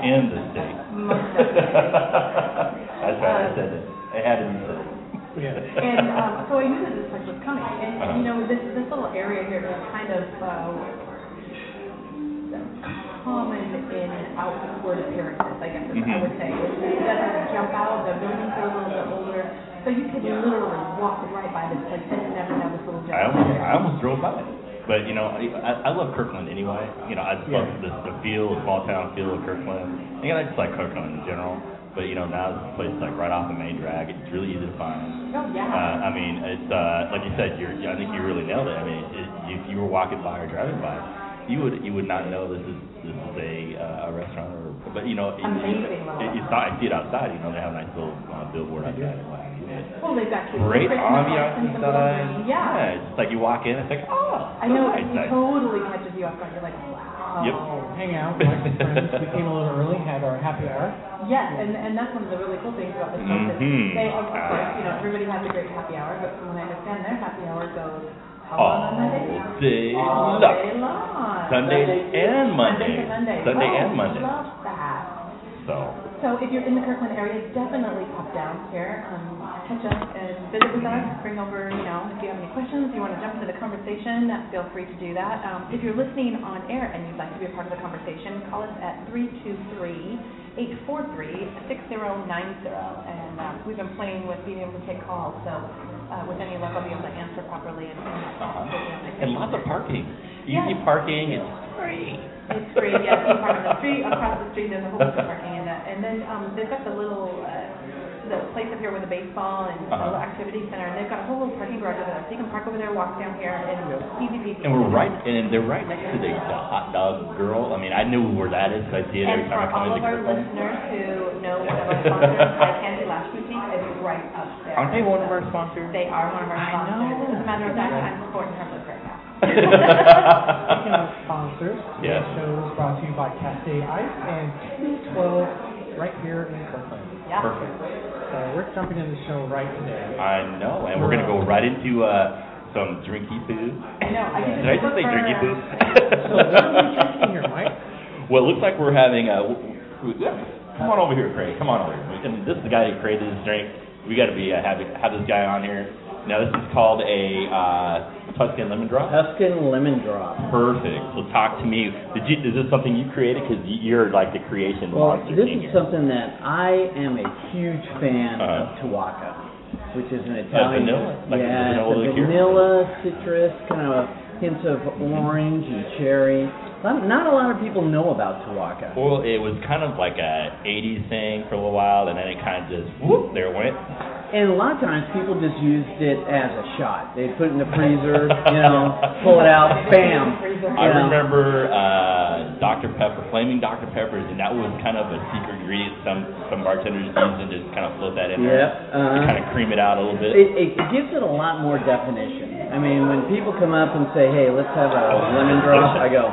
in the state. Most definitely. That's right, I said it. It had to be said. Yeah. And um, so I knew that this place was coming. And, Uh-huh. you know, this, this little area here is kind of uh, common in outward appearances, I guess is I Mhm. would say. It doesn't jump out, the buildings are a little bit older. So you could literally walk right by this place and never know this little I gentleman. almost, I almost drove by it. But, you know, I, I love Kirkland anyway. You know, I just love the, the feel, the small town feel of Kirkland. And I just like Kirkland in general. But, you know, now this place like right off the main drag. It's really easy to find. Oh, yeah. Uh, I mean, it's uh, like you said. You're, I think you really nailed it. I mean, it, if you were walking by or driving by, you would you would not know this is this is a uh, a restaurant or. But you know, it, Amazing you, little it, you saw I see it outside. You know, they have a nice little uh, billboard outside. Well, they've got Great Christmas ambiance lights and some little inside. green- Yeah. it's just like you walk in, it's like oh. I know, nice, it nice. totally catches you off guard. You're like, wow. Yep. Hang out, like some friends. We came a little early, had our happy hour. Yes, and, and that's one of the really cool things about this place is Mhm. they, of course, you know, everybody has a great happy hour, but from what I understand, their happy hour goes how long on All Monday? day All long. day long. Sunday and Monday. Sunday to Monday. Sunday oh, and Monday. So, So if you're in the Kirkland area, definitely pop down here, um, catch us and visit with us. Bring over, you know, if you have any questions, you want to jump into the conversation, feel free to do that. Um, if you're listening on air and you'd like to be a part of the conversation, call us at 323-843-6090. And uh, we've been playing with being able to take calls, so uh, with any luck, I'll be able to answer properly and uh-huh. and lots of parking. Easy Yes. parking. It's free. It's free, yes, you park on the street, across the street, there's a whole bunch of parking in that. And then, um, they've got the little, uh, the place up here with the baseball and the Uh-huh. little activity center, and they've got a whole little parking garage over there, so you can park over there, walk down here, and easy peasy. And we're right, and they're right next to the, the hot dog girl. I mean, I knew where that is 'cause I see it every And time I for come all into of our Kirkland. listeners who know one of our sponsors, High Candy Lash Boutique is right up there. Aren't they one of our sponsors? They are one of our I sponsors. know. As a matter of fact, I'm supporting her book right now. Speaking of sponsors, Yes. this show is brought to you by Cascade Ice and 212 right here in Kirkland. Yeah. Perfect. So we're jumping into the show right today. I know, and we're gonna go right into uh, some drinky food. I know, I Did. I just say drinky So what are we drinking here, Mike? well, it looks like we're having a. Come on over here, Craig. Come on over here. And this is the guy who created this drink. We got to be uh, have have this guy on here. Now this is called a uh, Tuscan lemon drop. Tuscan lemon drop. Perfect. So talk to me. Did you? Is this something you created? Because you're like the creation Well, monster this is here. something that I am a huge fan of Uh-huh. Tuaca, which is an Italian. vanilla? Like yeah, vanilla vanilla, citrus, kind of a hint of orange and cherry. Not, not a lot of people know about Tuaca. Well, it was kind of like a '80s thing for a little while, and then it kind of just whoop, there it went. And a lot of times people just used it as a shot. They'd put it in the freezer, you know, pull it out, bam. I Yeah. remember uh, Dr. Pepper, flaming Dr. Peppers, and that was kind of a secret ingredient some some bartenders use and just kind of float that in there Yep. to Uh-huh. kind of cream it out a little bit. It, it gives it a lot more definition. I mean, when people come up and say, "Hey, let's have a lemon drop," I go,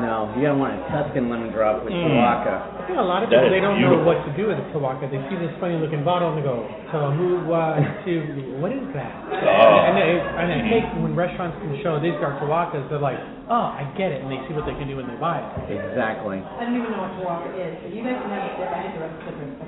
"No, you gotta want a Tuscan lemon drop with Mm. Tuaca." I think a lot of people, they don't beautiful. know what to do with a Tuaca. They see this funny looking bottle and they go, so who, uh, to, what is that? Oh. And, they, and I hate when restaurants can show these are Tuacas, they're like, oh, I get it, and they see what they can do when they buy it. Exactly. I don't even know what Tuaca is, but you guys can have a sip, I get the rest of the drink,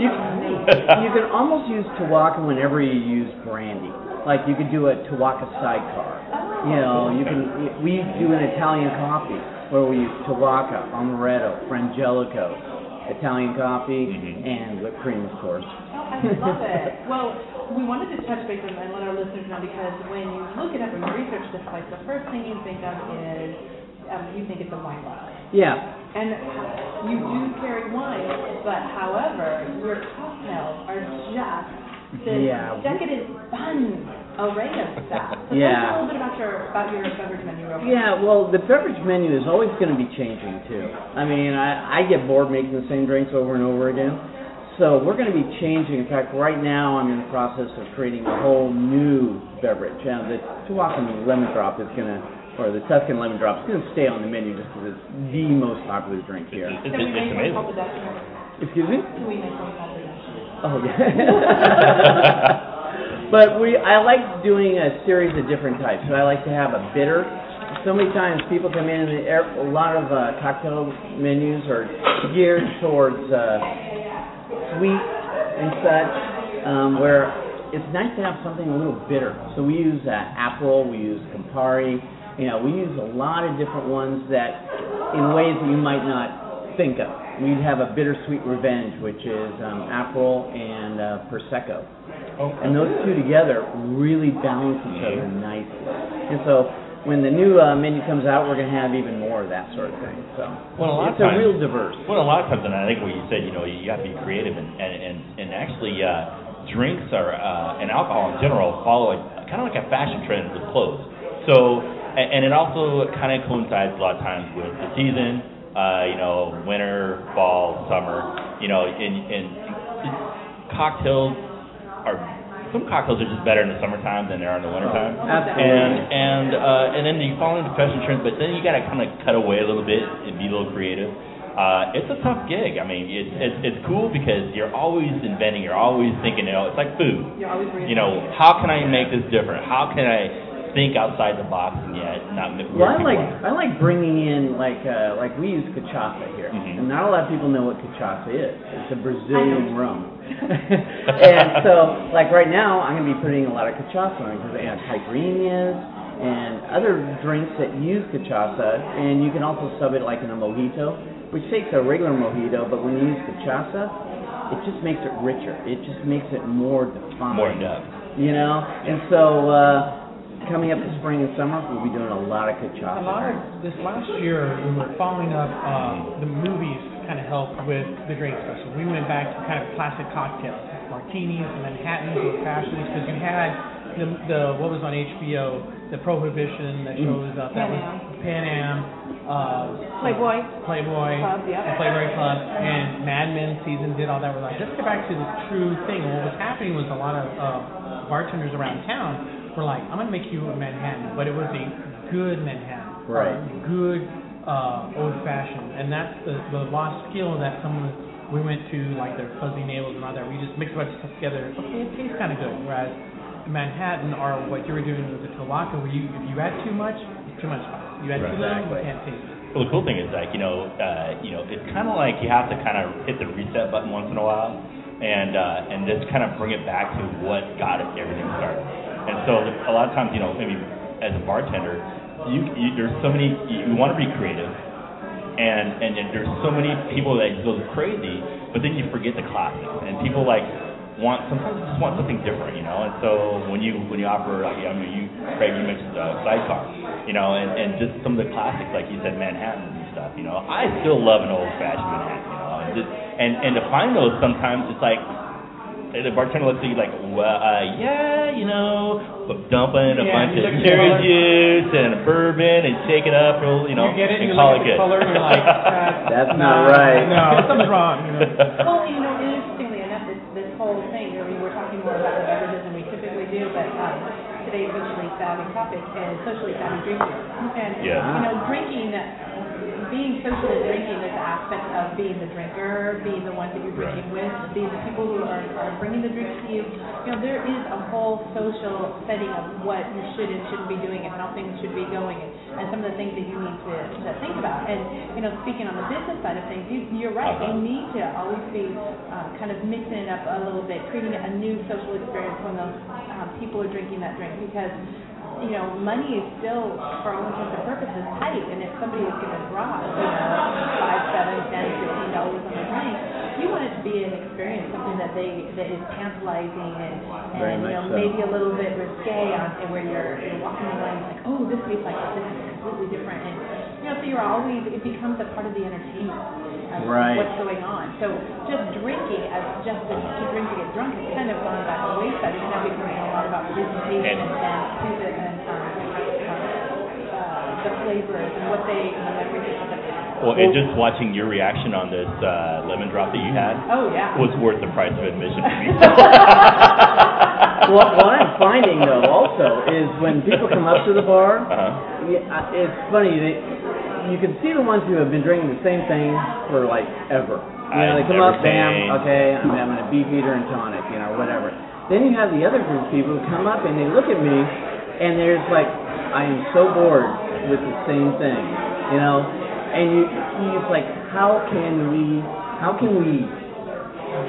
you, you can almost use Tuaca whenever you use brandy. Like you could do a Tuaca sidecar. You know, you can. We do an Italian coffee where we use Tuaca, amaretto, frangelico, Italian coffee, Mhm. and whipped cream, of course. I love it. Well, we wanted to touch base and let our listeners know because when you look it up and research this place, the first thing you think of is um, you think it's a wine bar. Yeah, And you do carry wine, but however, your cocktails are just this Yeah. decadent, fun array of stuff. So Yeah. tell us a little bit about your about your beverage menu real quick. Yeah, well, the beverage menu is always going to be changing too. I mean, I, I get bored making the same drinks over and over again. So we're going to be changing. In fact, right now I'm in the process of creating a whole new beverage. Now, the Tuaca Lemon Drop is going to, or the Tuscan Lemon Drop is going to stay on the menu just because it's the most popular drink here. It's, Can we it's make one amazing. called the Dutchman? Excuse me? Can we make one called the Dutchman? Oh yeah. but we, I like doing a series of different types. So I like to have a bitter so many times people come in and they- a lot of uh, cocktail menus are geared towards uh, sweet and such, um, where it's nice to have something a little bitter. So we use uh, apple, we use Campari, you know, we use a lot of different ones that, in ways that you might not think of. We'd have a bittersweet revenge, which is um, apple and uh, prosecco. And those two together really balance each other nicely. And so when the new uh, menu comes out, we're going to have even more of that sort of thing. So Well, a lot it's of a times- real diverse. Well, a lot of times, and I think what you said, you know, you got to be creative, and and and, and actually, uh, drinks are uh, and alcohol in general follow a, kind of like a fashion trend with clothes. So, and, and it also kind of coincides a lot of times with the season. Uh, you know, winter, fall, summer. You know, and and cocktails are some cocktails are just better in the summertime than they are in the wintertime. Absolutely. And and uh, and then you fall into fashion trends, but then you got to kind of cut away a little bit and be a little creative. Uh, it's a tough gig. I mean, it's, it's it's cool because you're always inventing. You're always thinking. You know, it's like food. You're always You know, how can I make this different? How can I think outside the box and yet not mi- Well, I like people I like bringing in like uh, like we use cachaça here, Mhm. and not a lot of people know what cachaça is. It's a Brazilian rum, and so like right now I'm gonna be putting a lot of cachaça on because they have caipirinhas and other drinks that use cachaça, and you can also sub it like in a mojito, which takes a regular mojito, but when you use cachaça, it just makes it richer. It just makes it more defined more depth. you know. And so uh, coming up to spring and summer, we'll be doing a lot of cachaça. A lot of this last year, we were following up uh, the movies kind of helped with the drink special. We went back to kind of classic cocktails, martinis, Manhattans, or passions, because you had the the what was on HBO, the Prohibition that Mm. shows up. That was Pan Am, uh, Playboy. Playboy, Club, yeah. and Playboy Club, and Mad Men season did all that. We're like, let's get back to the true thing. And what was happening was a lot of uh, bartenders around town were like, I'm gonna make you a Manhattan, but it was a good Manhattan, Right. a good uh, old fashioned, and that's the the lost skill that some of we went to like their fuzzy nails and all that. We just mixed a bunch of stuff together. Okay, it tastes kind of good. Whereas Manhattan or what you were doing with the Tuaca, where you if you add too much, it's too much spice. You add too little, Exactly. you can't taste it. Well, the cool thing is like you know, uh, you know, it's kind of like you have to kind of hit the reset button once in a while, and uh, and just kind of bring it back to what got it, everything started. And so a lot of times, you know, maybe as a bartender, you, you there's so many you, want to be creative, and, and and there's so many people that go crazy, but then you forget the classics, and people like want sometimes just want something different, you know. And so when you when you offer, like, I mean, you Craig, you mentioned uh, sidecar, you know, and and just some of the classics, like you said, Manhattan and stuff, you know. I still love an old fashioned Manhattan, you know, and just and and to find those sometimes it's like. The bartender looks at you like, well, uh, yeah, you know, but dump in a Yeah, bunch of look at the cherry juice and a bourbon and shake it up, or, you know, you get it, and you call look it at the good. color, and you're like, uh, That's not right. No, something's wrong. You know. Well, you know, interestingly enough, this, this whole thing, I mean, we're talking more about the beverages than we typically do, but um, today's socially savvy topic is socially savvy drinking. And, Yeah. you know, drinking, being social and drinking, there's aspects of being the drinker, being the one that you're Right. drinking with, being the people who are, are bringing the drinks to you. You know, there is a whole social setting of what you should and shouldn't be doing and how things should be going and, and some of the things that you need to, to think about. And, you know, speaking on the business side of things, you, you're right. Uh-huh. You need to always be uh, kind of mixing it up a little bit, creating a new social experience when those um, people are drinking that drink because you know, money is still, for all intents and purposes, tight. And if somebody is going to drop, you know, five, seven, ten, fifteen dollars on a drink, you want it to be an experience, something that they that is tantalizing and, Very and you know so. maybe a little bit risque on and where you're, you're walking around like, oh, this tastes like this is completely different. And you know, so you're always it becomes a part of the entertainment. Of Right. What's going on? So just drinking as just to, to drink to get drunk has kind of gone back to the wayside. It's now becoming a lot about presentation and, and food and um, uh, the flavors and what they and everything. Well, and just watching your reaction on this uh, lemon drop that you had Oh yeah. was worth the price of admission for me. what, what I'm finding though also is when people come up to the bar, uh-huh. yeah, it's funny they, you can see the ones who have been drinking the same thing for like ever. You know, they I've come up, bam, okay, I'm having a Beefeater and tonic, you know, whatever. Then you have the other group of people who come up and they look at me and there's like, I am so bored with the same thing, you know. And you, he's like, how can we, how can we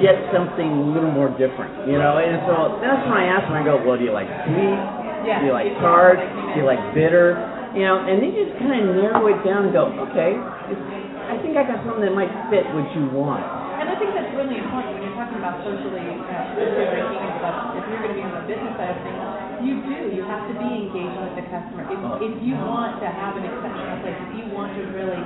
get something a little more different, you know? And so that's when I ask him. I go, well, do you like sweet? Yeah. Do you like tart? Do you like bitter? You know, and they just kind of narrow it down and go, okay, I think I got something that might fit what you want. And I think that's really important when you're talking about socially, uh, and stuff. If you're going to be on the business side of things, you do. You have to be engaging with the customer. If, if you want to have an exceptional place, if you want to really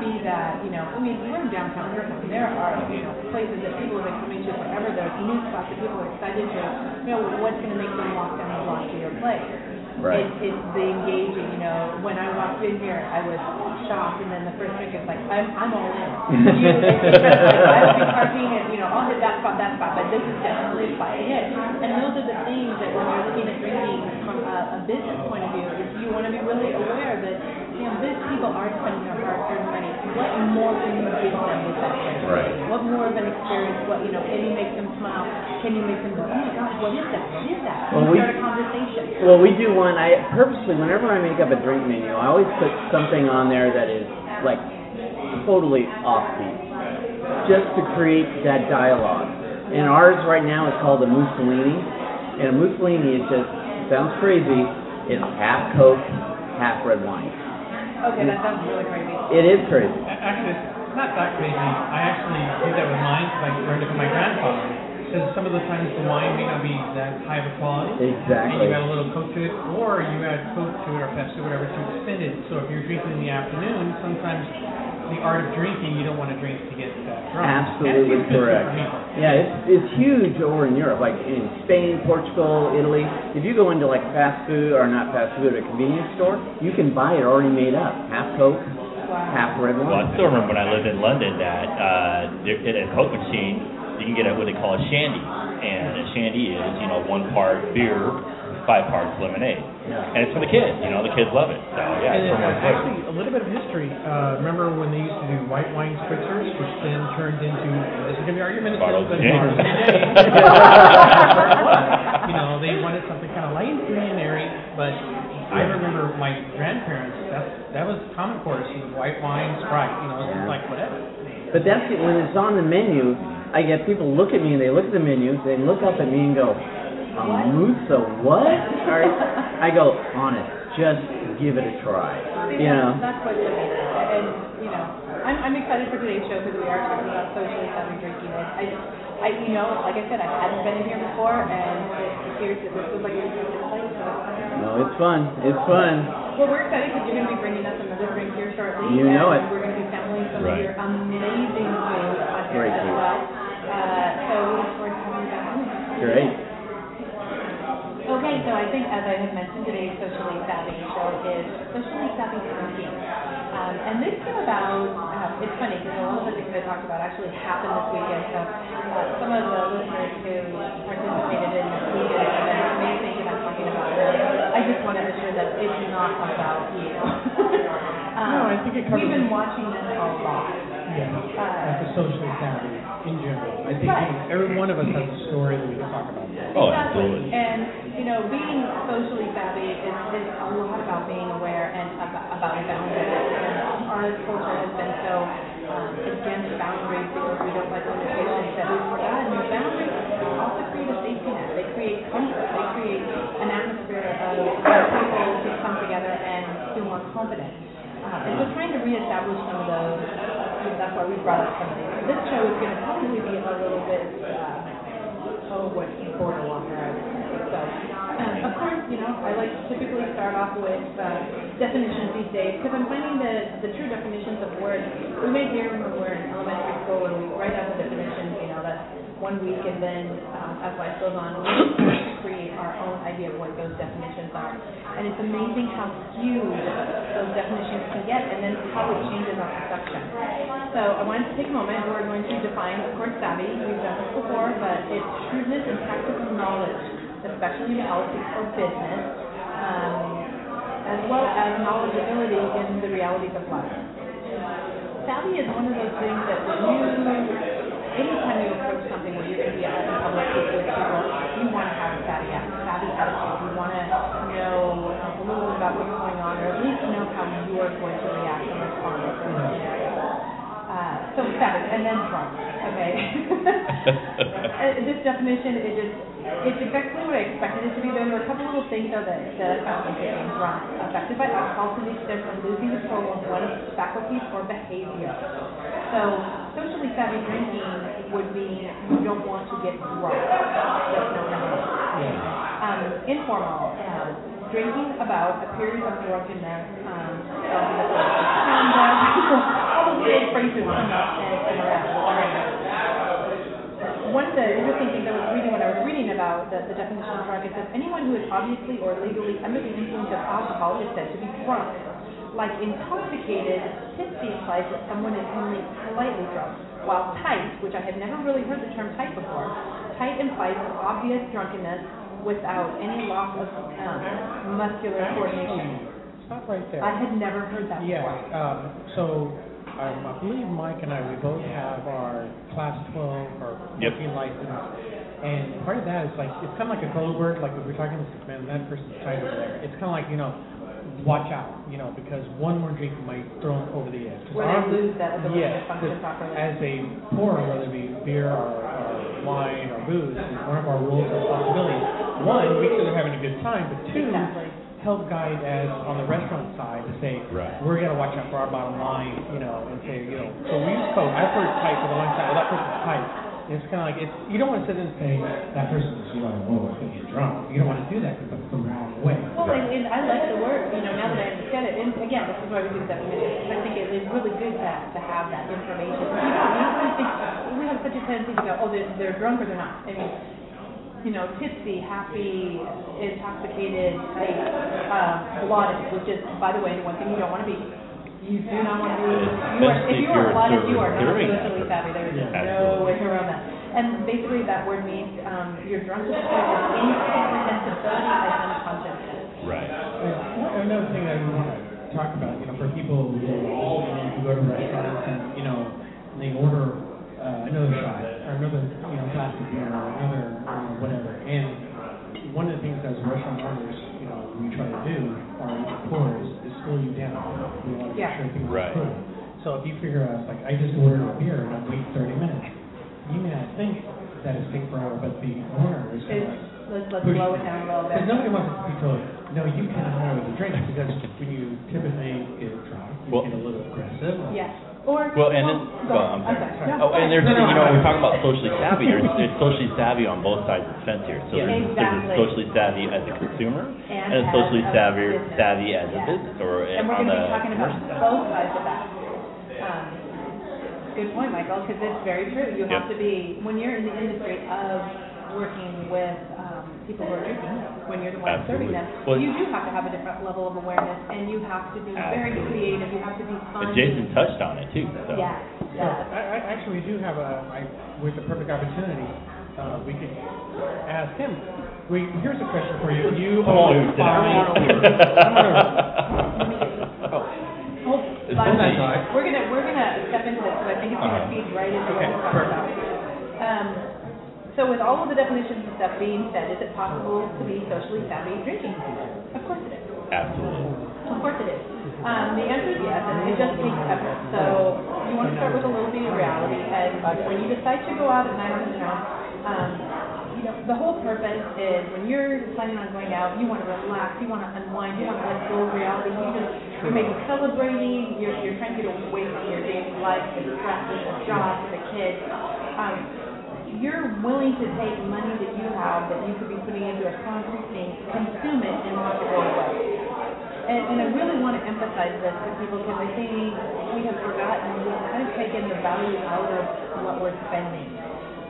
be that, you know, I mean, we're in downtown Kirkland. There are, you know, places that people have been coming to forever. There's new spots that people are excited to, you know, what's going to make them walk down the block to your place. Right. It's, it's the engaging, you know, when I walked in here, I was shocked, and then the first drink is like, I'm, I'm all in. You, it's like, I'll be parking and, you know, I'll hit that spot, that spot, but this is definitely a spot hit. And those are the things that when you're looking at drinking from a, a business point of view, is you want to be really aware that, you know, these people are spending their hard-earned. What more can you give them with that drink? Right. What more of an experience, what, you know, can you make them smile? Can you make them go, oh my gosh, what is that? What is that? Well, we- start a conversation. Well, we do one. I purposely, whenever I make up a drink menu, I always put something on there that is like totally offbeat, just to create that dialogue. And ours right now is called a Mussolini, and a Mussolini is just sounds crazy. It's half Coke, half red wine. Okay, that sounds really crazy. It is crazy. Actually, it's not that crazy. I actually did that with mine because I learned it from my grandfather. Because some of the times the wine may not be that high of a quality. Exactly. And you add a little Coke to it, or you add Coke to it or Pepsi, whatever, to extend it. So if you're drinking in the afternoon, sometimes the art of drinking, you don't want to drink to get that drunk. Absolutely it's correct. Yeah, it's it's huge over in Europe, like in Spain, Portugal, Italy. If you go into like fast food or not fast food, at a convenience store, you can buy it already made up, half Coke, half red Well, I still remember when I lived in London that uh, there, at a Coke machine, you can get a, what they call a shandy, and a shandy is you know one part beer, five parts lemonade, Yeah. and it's for the kids. You know the kids love it. So yeah, And it's then from my actually, a little bit of history. Uh, remember when they used to do white wine spritzers, which then turned into this is gonna be argumentative, Bartles but of Bartles and Jaymes. That's what it was. You know, they wanted something kind of light and free and airy, but I remember my grandparents. That's that was common course. was white wine, Sprite. You know, it's Yeah. like whatever. But that's it, when it's on the menu, I get people look at me and they look at the menu, they look up at me and go, a musso what? Or, I go, honest, just give it a try. See, You know? that's, that's what's amazing. And, you know, I'm, I'm excited for today's show because we are talking about socially savvy drinking. I, I, I, you know, like I said, I hadn't been in here before, and it appears that this was like a really place. So. No, it's fun. It's fun. Well, we're excited because you're going to be bringing us another drink here shortly. You know it. We're going to be sampling some Right. of your amazing food on here Great as well. Uh, so we look forward to having you back. Great. Okay, so I think, as I had mentioned, today's socially savvy show is socially savvy drinking. Um, and this came about, uh, it's funny because a lot of the things I talked about actually happened this weekend. So uh, some of the listeners who participated in this weekend event may think that I'm talking about them. I just want to assure that it's not about you. um, No, I think it covers We've been watching this a lot. Yeah. Uh, Like the socially savvy in general. I think Right. every one of us has a story that we can talk about. Oh, Exactly. absolutely. And, you know, being socially savvy is, is a lot about being aware and about, about boundaries. And our culture has been so um, against boundaries because we don't like limitations that we've forgotten that boundaries also create a safety net. They create comfort. They create an atmosphere of where people can come together and feel more confident. Uh, and so trying to reestablish some of those, that's why we brought up some of these. This show is going to probably be a little bit, uh, oh, what border walker I would say. So, um, of course, you know, I like to typically start off with uh, definitions these days because I'm finding that the true definitions of words, we may hear when we're in elementary school and we write down the definitions, you know, that's one week and then um, as life goes on, we create our own idea of what those definitions are. And it's amazing how skewed those definitions can get and then how it changes our perception. So I wanted to take a moment. We're going to define, of course, savvy. We've done this before, but it's shrewdness and practical knowledge, especially in politics or business, um, as well as knowledgeability in the realities of life. Savvy is one of those things that you, anytime you approach something where you're going to be out in public with people, you want to have a savvy, savvy attitude. You want to know uh, a little bit about what's going on, or at least know how you are going to react and respond to certain scenarios. Uh, so savage, and then drunk, okay? Uh, This definition, it just, it's exactly what I expected it to be. There were a couple little things though that, that I found interesting. Drunk, affected by alcohol to the extent of losing control of one's faculties or behavior. So socially savvy drinking would mean you don't want to get drunk. That's no number. Um, informal, um, drinking about a period of drunkenness, um, all those big phrases come up and interact. One of the interesting things I was reading when I was reading about the, the definition of drunk, it says anyone who is obviously or legally under the influence of alcohol is said to be drunk. Like intoxicated, tipsy implies that someone is only slightly drunk, while tight, which I had never really heard the term tight before, tight implies obvious drunkenness without any loss of um, muscular coordination. Stop right there. I had never heard that Yeah, before. um, so, um, I believe Mike and I, we both have our class twelve or Yep. license. And part of that is like, it's kinda like a code word, like if we're talking, man, that person's tight over there. It's kinda like, you know, watch out, you know, because one more drink might throw them over the edge. 'Cause Where they our- lose that ability Yeah, to function 'cause properly. As a pourer, whether it be beer or, or wine or booze, is one of our rules and responsibilities. One, make sure they're having a good time, but two, Exactly. help guide as on the restaurant side to say, Right. we're gonna watch out for our bottom line, you know, and say, you know, so we use code. I've heard tight for the long time, well, that person's tight. It's kind of like it's you don't want to sit and say that person's you know oh I think you're drunk. You don't want to do that because that's the wrong way. Well, and, and I like the word, you know, now that I understand it, and again, this is why we do the definition, I think it is really good to, to have that information. You know, we don't think, we have such a tendency to go, oh, they're, they're drunk or they're not. I mean, you know, tipsy, happy, intoxicated, tight, uh, blotted, which is, by the way, the one thing you don't want to be. You do not want to be, you are, if Especially you are you're blotted, you are not serving that socially person. savvy, there is Yeah. no way around that. And basically, that word means, um, you're drunk to the point of incomprehensibility and unconsciousness. Right. And Another thing that we want to talk about, you know, for people who who go to restaurants and you know they order uh, another shot or another you know glass of beer or another you know, whatever. And one of the things as restaurant owners, you know, we try to do or even pours is slow you down. We want to make Yeah. sure things Right. are cool. So if you figure out like I just ordered a beer and I wait 30 minutes, you may not think that it's take forever, but the owner is going It's, to let's, let's slow it down a little bit. because nobody wants to be told, no, you cannot have the drink, because when you typically get drunk, you Well- get a little aggressive. Yes, or. Well, and then, go well. I'm sorry. No, Oh, and there's, No, no, you know, no. we talk about socially savvy, there's, there's socially savvy on both sides of the fence here. So Yeah. there's, there's Exactly. a socially savvy as a consumer, And and a socially a savvy, business. savvy as a business, or And we're on gonna the be talking about side. both sides of that. Um, Good point, Michael, because it's very true. You have Yep. to be, when you're in the industry of working with, um, people who are drinking, when you're the one serving them, Absolutely. Well- you do have to have a different level of awareness, and you have to be very Absolutely. creative, you have to be fun. And Jason touched on it too, so. Yes, So, yes. I, I, actually, we do have a, I, with the perfect opportunity, uh, we could ask him, we, here's a question for you, you Come on, own sit down. five. Come on over. Hold, It's five funny. minutes. We're gonna, we're gonna step into this, because I think it's gonna feed right into what Okay, we're talking about. perfect. Um, so with all of the definitions and stuff being said, is it possible to be socially savvy drinking? Of course it is. Absolutely. Of course it is. Um, the answer is yes, and it just takes effort. So you want to start with a little bit of reality, and when you decide to go out at night on your own, um, you know, the whole purpose is when you're planning on going out, you want to relax, you want to unwind, you want to let go of reality. You just, you're maybe celebrating, you're, you're trying to get away from your daily life, the stresses, the job, the kids. Um, you're willing to take money that you have that you could be putting into a concrete thing, consume it, and watch it go away. And, and I really want to emphasize this to people because I think we have forgotten, we've kind of taken the value out of what we're spending.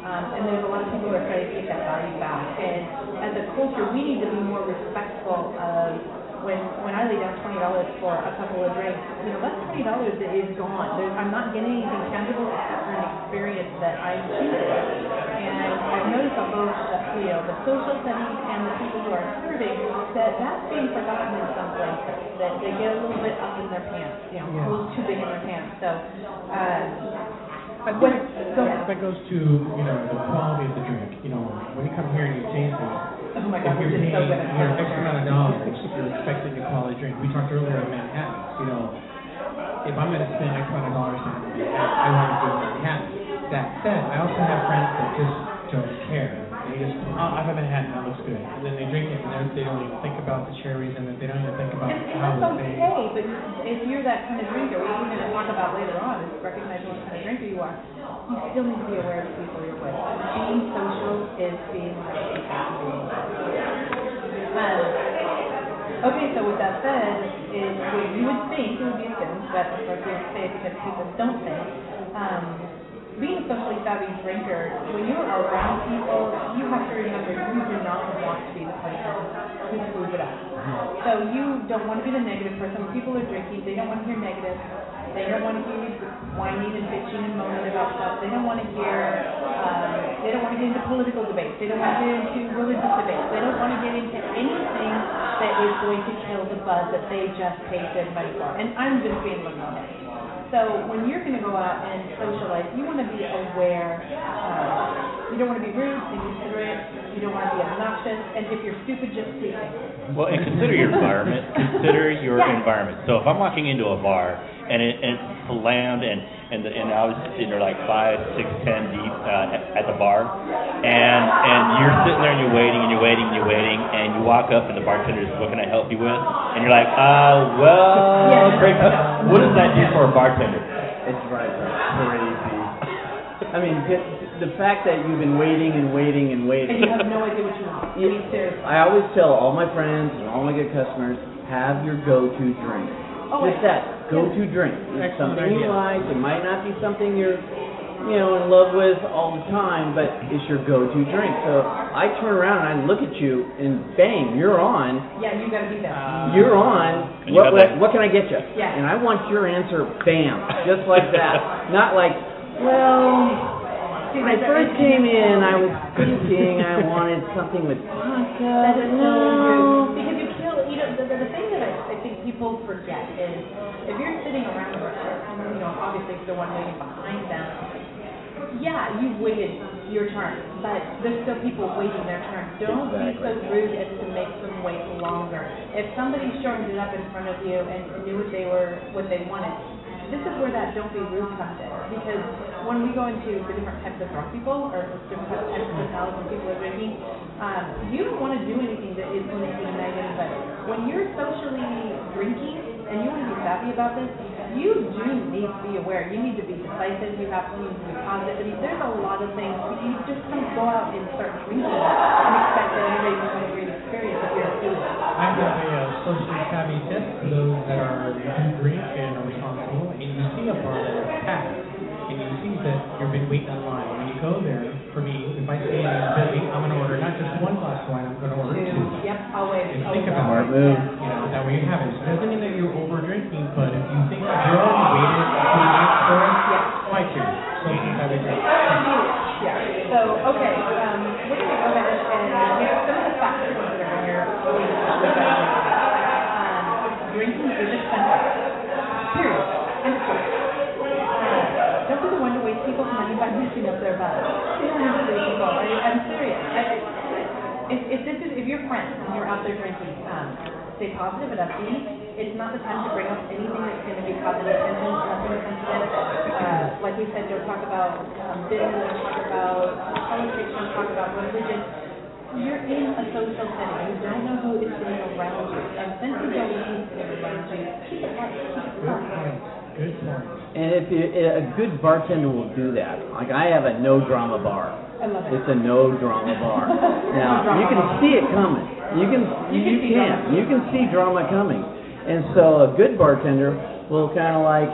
Um, and there's a lot of people who are trying to take that value back. And as a culture, we need to be more respectful of when when I lay down twenty dollars for a couple of drinks, you know, that twenty dollars is gone. There's, I'm not getting anything tangible except for an experience that I'm. And I've noticed on both the, you know, the social settings and the people who are serving that that's being forgotten in some places. That they get a little bit up in their pants, you know, a little too big in their pants. So, uh, I think ahead. that goes to, you know, the quality of the drink, you know, when you come here and you taste it, Oh my if God, we're just so paying good at your that. X amount of dollars, you're expecting a quality drink. We talked earlier in Manhattan, you know, if I'm gonna spend X amount of dollars on Manhattan, I want to do Manhattan. That said, I also have friends that just don't care. They just, oh, I have a Manhattan, that looks good, and then they drink it, and they don't even think about the cherries, and they don't even think about And, and how they. okay, but if you're that kind of drinker, which we're gonna talk about later on, is recognizing what kind of drinker you are, you still need to be aware of the people you're with. Being social is being like a human being. Um, okay, so with that said, is what you would think, it would be assumed, but of course we have to say it because people don't think, um, being a socially savvy drinker, when you're around people, you have to remember you do not want to be the person who screws it up. So you don't want to be the negative person. When people are drinking, they don't want to hear negative. They don't want to hear you whining and bitching and moaning about stuff. They don't want to hear, um, they don't want to get into political debates. They don't want to get into religious debates. They don't want to get into anything that is going to kill the buzz that they just paid good money for. And I'm just being looking so when you're going to go out and socialize, you want to be aware. Uh, you don't want to be rude, inconsiderate. You don't want to be obnoxious. And if you're stupid, just sleep. Well, and consider your environment. consider your Yeah. environment. So if I'm walking into a bar and, it, and it's slammed and and the, and I was sitting there like five, six, ten deep uh, at, at the bar, and and you're sitting there and you're waiting and you're waiting and you're waiting and you walk up and the bartender says, "What can I help you with?" And you're like, "Uh, well, Yeah. great. What does that do for a bartender?" It drives me crazy. I mean, the, the fact that you've been waiting and waiting and waiting. And you have no idea what you want. I mean, seriously. I always tell all my friends and all my good customers, have your go-to drink. Oh, Just wait. that, go-to drink. It's Excellent something you idea. like. It might not be something you're, you know, in love with all the time, but it's your go-to drink. So I turn around and I look at you, and bang, you're on. Yeah, you got to be there. Uh, You're on. And you What, got what, that- what can I get you? Yeah. And I want your answer, bam, just like that. Not like, well, See, when I that's- first came in, I was thinking I wanted something with vodka, That so no. rude. People forget is if you're sitting around you know, obviously if the one waiting behind them, yeah, you waited your turn, but there's still people waiting their turn. Don't be so rude as to make them wait longer. If somebody shortened it up in front of you and knew what they were, what they wanted, this is where that don't be rude comes in. Because when we go into the different types of drunk people or different types of hotels when people are drinking, um, you don't want to do anything that is going to ignite anybody. When you're socially drinking and you want to be savvy about this, you do need to be aware. You need to be decisive. You have to, need to be positive. I mean, there's a lot of things. You just can't go out and start drinking and expect that everybody's going to great experience if you're a fool. I have a uh, socially savvy tip for those that are do drink and are responsible, and you see a bar that is packed, and you see that you've been waiting in line. When you go there, for me, if I see it's busy, I'm gonna order not just one glass of wine, I'm gonna order two. Yep, always. And always. think about Smart it. move. You know, that way you have it. It doesn't mean that you're over drinking, but if you think that you're already waited two minutes for it, Yeah. why cheers? Socially savvy drink. Yeah, so, okay, um, we're gonna go ahead and get some of the factors to consider when you're doing this. Um, drinking is expensive, period, end of story. Uh, don't be the one to waste people's money by messing up their buzz. You don't have to do people, I, I'm serious. I, I, if, if you're friends and you're out there drinking, um, stay positive and upbeat. It's not the time to bring up anything that's gonna be causing attention, nothing. Uh, like we said, don't talk about, um, business, don't talk about politics, don't talk about religion. You're in a social setting, you don't know who is sitting around you, and since you don't know who's sitting around you, keep it light, Good point. And if you, eh, a good bartender will do that. Like I have a no drama bar. I love it. It's a no drama bar. Now No drama you can bar. see it coming. You can You you, can see can you can see drama coming. And so a good bartender will kind of like,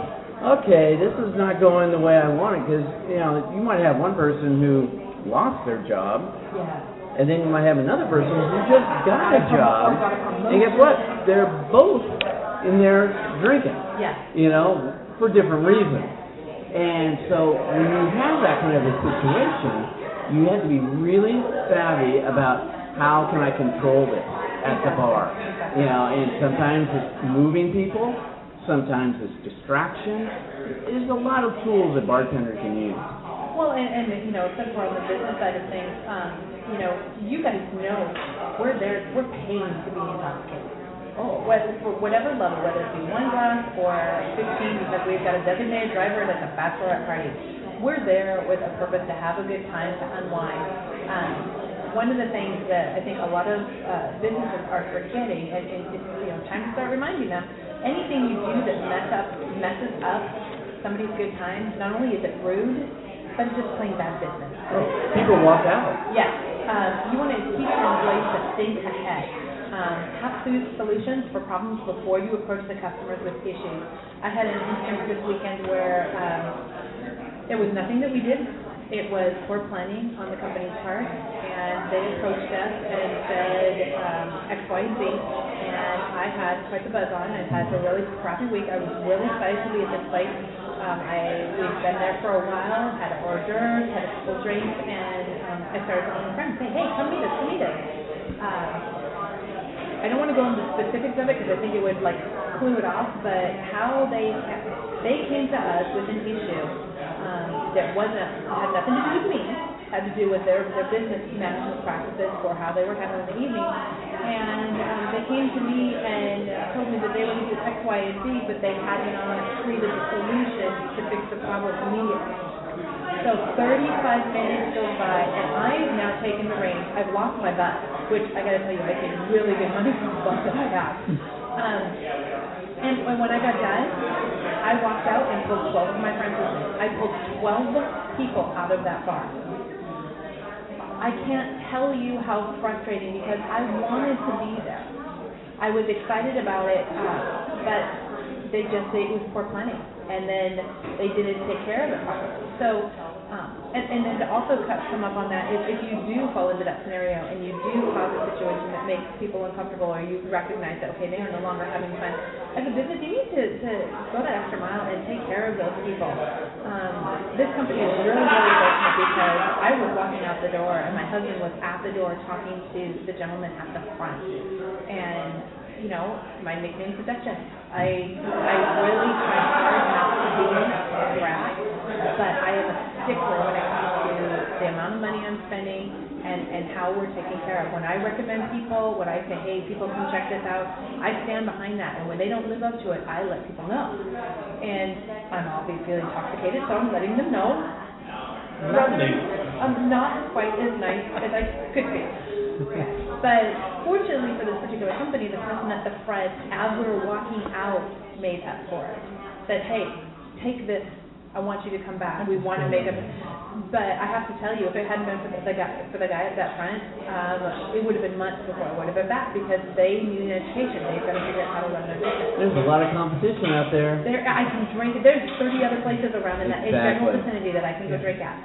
okay, this is not going the way I want it because you know you might have one person who lost their job, Yeah. and then you might have another person who just got a job. Or got a. And guess what? They're both in there drinking Yeah. you know, for different reasons. And so when you have that kind of a situation, you have to be really savvy about how can I control this at the bar. You know, and sometimes it's moving people, sometimes it's distraction. There's a lot of tools that bartender can use. Well, and, and, you know, since we're on the business side of things, um, you know, you guys know, we're there, we're paying to be intoxicated. Oh, whether, for whatever level, whether it be one glass or fifteen, because we've got a designated driver that's a bachelorette party. We're there with a purpose to have a good time, to unwind. Um, one of the things that I think a lot of, uh, businesses are forgetting, and, and it's, you know, time to start reminding them, anything you do that mess up, messes up somebody's good time, not only is it rude, but it's just plain bad business. People walk out. Yes, um, you want to teach your employees to think ahead. Um, have solutions for problems before you approach the customers with issues. I had an instance this weekend where um, it was nothing that we did. It was poor planning on the company's part, and they approached us and said um, X, Y, and Z. And I had quite the buzz on. I had a really crappy week. I was really excited to be at this place. Um, I we've been there for a while. Had hors d'oeuvres, had a couple drinks, and um, I started calling friends, saying, "Hey, come meet us, come meet us." Um, I don't want to go into the specifics of it because I think it would like clue it off, but how they they came to us with an issue um, that wasn't had nothing to do with me, had to do with their their business management practices for how they were handling the evening, and um, they came to me and told me that they to do X, Y, and Z, but they had not created a solution to fix the problem immediately. So 35 minutes goes by, and I've taken the reins. I've lost my bus, which I gotta tell you, I paid really good money for the bus that I have. Um, and when, I got done, I walked out and pulled 12 of my friends with me. I pulled 12 people out of that bar. I can't tell you how frustrating because I wanted to be there. I was excited about it, uh, but they just they, it was poor planning, and then they didn't take care of it properly. So, and, and then to also cut some up on that, if, if you do fall into that scenario and you do cause a situation that makes people uncomfortable, or you recognize that okay they are no longer having fun, as a business you need to, to go that extra mile and take care of those people. Um, this company is really really fortunate because I was walking out the door and my husband was at the door talking to the gentleman at the front, and you know, my nickname's Seduction. I I really try hard not to be a brat, but I am a stickler when it comes to the amount of money I'm spending and and how we're taking care of. When I recommend people, when I say, hey, people can check this out, I stand behind that. And when they don't live up to it, I let people know. And I'm obviously intoxicated, so I'm letting them know. I'm not quite as nice as I could be. But fortunately for this particular company, the person at the front, as we were walking out, made up for it. Said, hey, take this. I want you to come back. We want to make a. But I have to tell you, if it hadn't been for the guy for the guy at that front, um, it would have been months before I would have been back because they need education. They've got to figure out how to run their business. There's a lot of competition out there. There, I can drink. There's 30 other places around in that in general vicinity that I can go drink at.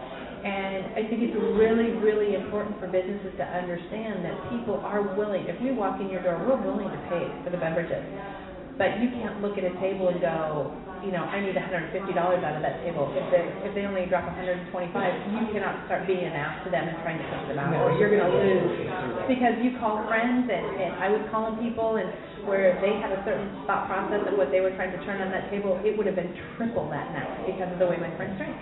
And I think it's really, really important for businesses to understand that people are willing, if we walk in your door, we're willing to pay for the beverages. But you can't look at a table and go, you know, I need $150 out of that table. If they, if they only drop 125, you cannot start being an ass to them and trying to push them out, or you're gonna lose. Because you call friends, and, and I was calling people, and where they had a certain thought process of what they were trying to turn on that table, it would have been triple that night because of the way my friends drank.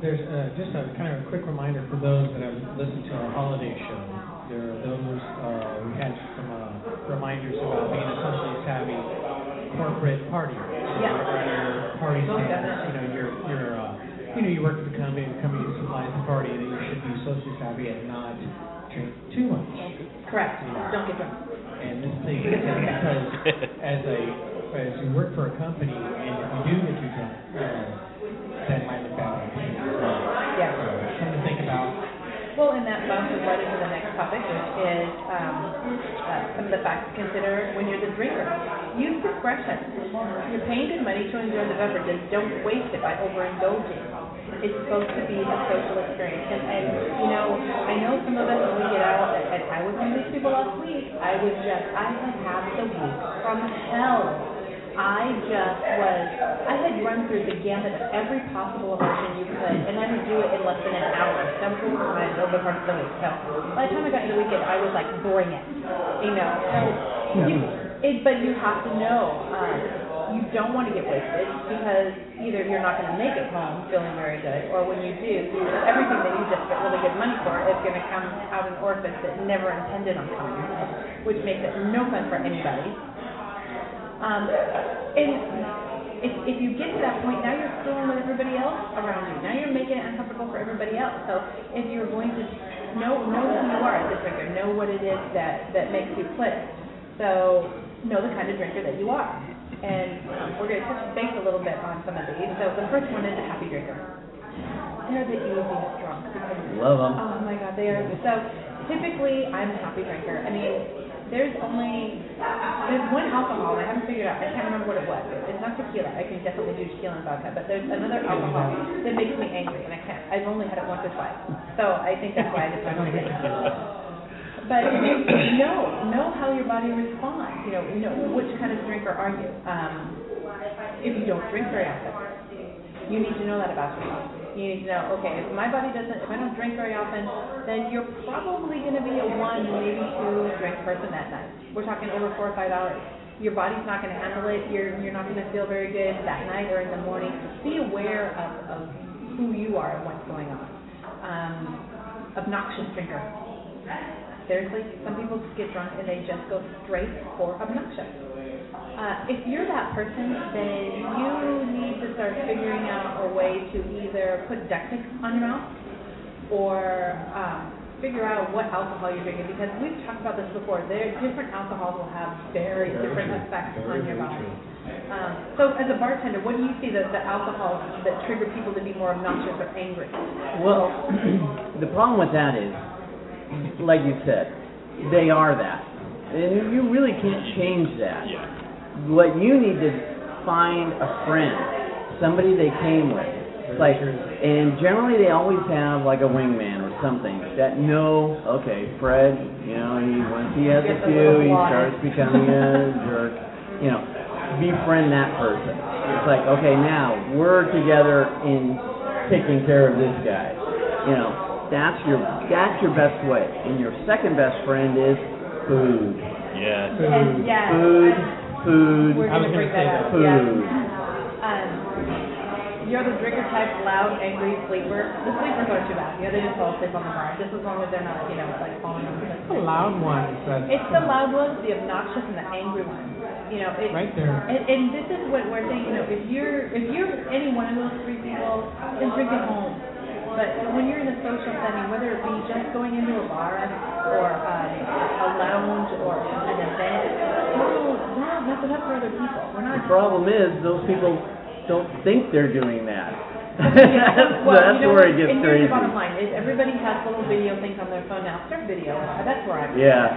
There's uh, just a kind of a quick reminder for those that have listened to our holiday show. There are those, uh, we had some uh, reminders about being a socially savvy corporate party. Yeah. Your party Oh, standards, you know, you're, you're, uh, you know, you work for the company, the company supplies the party, that you should be socially savvy and not drink too much. Correct, don't get drunk. And this thing, because as a, as you work for a company and if you do get too drunk, uh, that might look bad on you. Yeah. So, something to think about. Well, and that bounces right into the next topic, which is um, uh, some of the facts to consider when you're the drinker. Use discretion. You're paying good money to enjoy the beverages. Don't waste it by overindulging. It's supposed to be a social experience. And, and you know, I know some of us when we get out, and I was one of these people last week, I was just, I had had the week from hell. I just was, I had run through the gamut of every possible emotion you could, and I would do it in less than an hour. Was my over part of the week. So by the time I got to the weekend, I was like boring it, you know. So you, it, but you have to know, um, you don't want to get wasted because either you're not going to make it home feeling very good, or when you do, everything that you just get really good money for is going to come out an orifice that never intended on coming which makes it no fun for anybody. Um, and if, if you get to that point, now you're screwing with everybody else around you. Now you're making it uncomfortable for everybody else. So if you're going to know know who you are as a drinker, know what it is that that makes you click. So know the kind of drinker that you are. And um, we're going to touch base a little bit on some of these. So the first one is a happy drinker. They're the easiest drunk. Love 'em. Oh my God, they are. So typically, I'm a happy drinker. I mean, there's only there's one alcohol. I haven't figured out. I can't remember what it was. It's not tequila. I can definitely do tequila and vodka, but there's another alcohol that makes me angry, and I can't. I've only had it once or twice, so I think that's why I just don't it. But know know how your body responds. You know, know which kind of drinker are you. Um, if you don't drink very often, you need to know that about yourself. You need to know, okay, if my body doesn't, if I don't drink very often, then you're probably going to be a one, maybe two drink person that night. We're talking over four or five hours. Your body's not going to handle it. You're you're not going to feel very good that night or in the morning. Be aware of, of who you are and what's going on. Um, obnoxious drinker. Seriously, some people just get drunk and they just go straight for obnoxious. Uh, if you're that person, then you need to start figuring out a way to either put duct tape on your mouth or um, figure out what alcohol you're drinking because we've talked about this before. There, different alcohols will have very, different effects on your body. Um, so, as a bartender, what do you see the, the alcohols that trigger people to be more obnoxious or angry? Well, the problem with that is, like you said, they are that. And you really can't change that. Yeah. What you need to find a friend, somebody they came with. Like, and generally they always have like a wingman or something that know, okay, Fred, you know, he once he has a few, he starts becoming a jerk. You know, befriend that person. It's like, okay, now we're together in taking care of this guy. You know, that's your that's your best way. And your second best friend is food. Yeah. And yeah, Food, food, we're I was gonna bring gonna say that up. that. Yeah. food. Um, you're the drinker type, loud, angry sleeper. The sleepers aren't too bad. You know, they just fall asleep on the bar, just as long as they're not, you know, like falling on the The loud ones, that's It's the loud ones, the obnoxious, and the angry ones. You know, it, right there. And, and this is what we're saying. You know, if you're if you're any one of those three people, then drink at home. But when you're in a social setting, whether it be just going into a bar or um, a lounge or an event, we're not messing up for other people. We're not The problem is those people don't think they're doing that. Yeah, that's well, that's you know where it gets and here's crazy. the bottom line: is everybody has little video things on their phone now. Start video. That's where I'm. Yeah.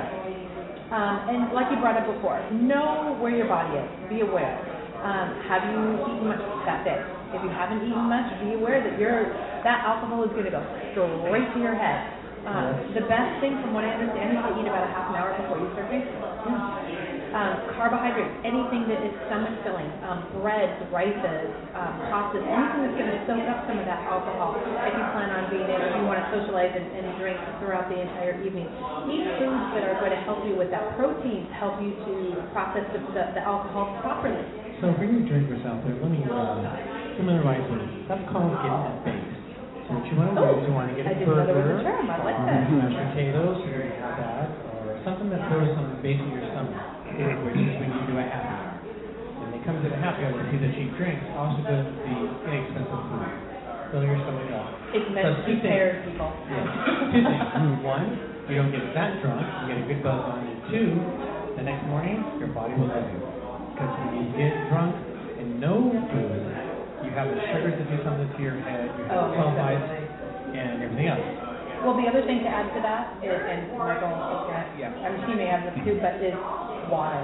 Um, and like you brought up before, know where your body is. Be aware. Um, have you eaten much that day? If you haven't eaten much, be aware that your that alcohol is going to go straight to your head. Um, the best thing, from what I understand, is to eat about a half an hour before you start drinking. Um, carbohydrates, anything that is stomach filling, um, breads, rices, um, pastas, anything that's going to soak up some of that alcohol. If you plan on being able, if you want to socialize and, and drink throughout the entire evening, eat foods that are going to help you with that. Proteins help you to process the, the, the alcohol properly. So for you drinkers out there, let me uh, with it. That's called getting that base. So what you want to do is you want to get a didn't know there was a burger, term. I like that. mashed potatoes, you're going to have that, or something that throws some base in your stomach, which is when you do a happy hour. When they come to the happy hour, they see the cheap drinks, also go to the inexpensive food. Fill your stomach up. It's meant So to prepare people. Yeah. Two things. One, you don't get that drunk, you get a good buzz on you. Two, the next morning, your body will love you. Because when you get drunk and no food, you have the sugars that do something to your head, you have Oh, the sulfites, definitely. and everything else. Well, the other thing to add to that is, and Michael, okay, Yeah. I'm sure he may have this too, but is water.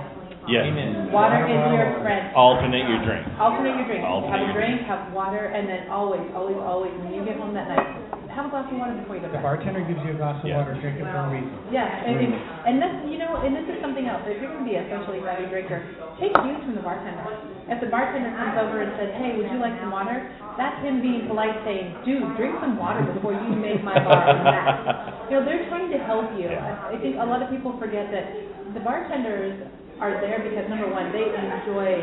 Yes. Amen. Water is your water. friend. Alternate your drink. Alternate your drink. Alternate Have a your drink, have water, and then always, always, always, when you get home that night, have a glass of water before you go to The bed. bartender gives you a glass of Yeah. water, drink it for a reason. Yeah, and, and, and this, you know, and this is something else. If you're gonna be a socially savvy drinker, take cues from the bartender. If the bartender comes over and says, "Hey, would you like some water?" That's him being polite, saying, "Dude, drink some water before you make my bar a mess." You know, they're trying to help you. I I think a lot of people forget that the bartenders are there because number one, they enjoy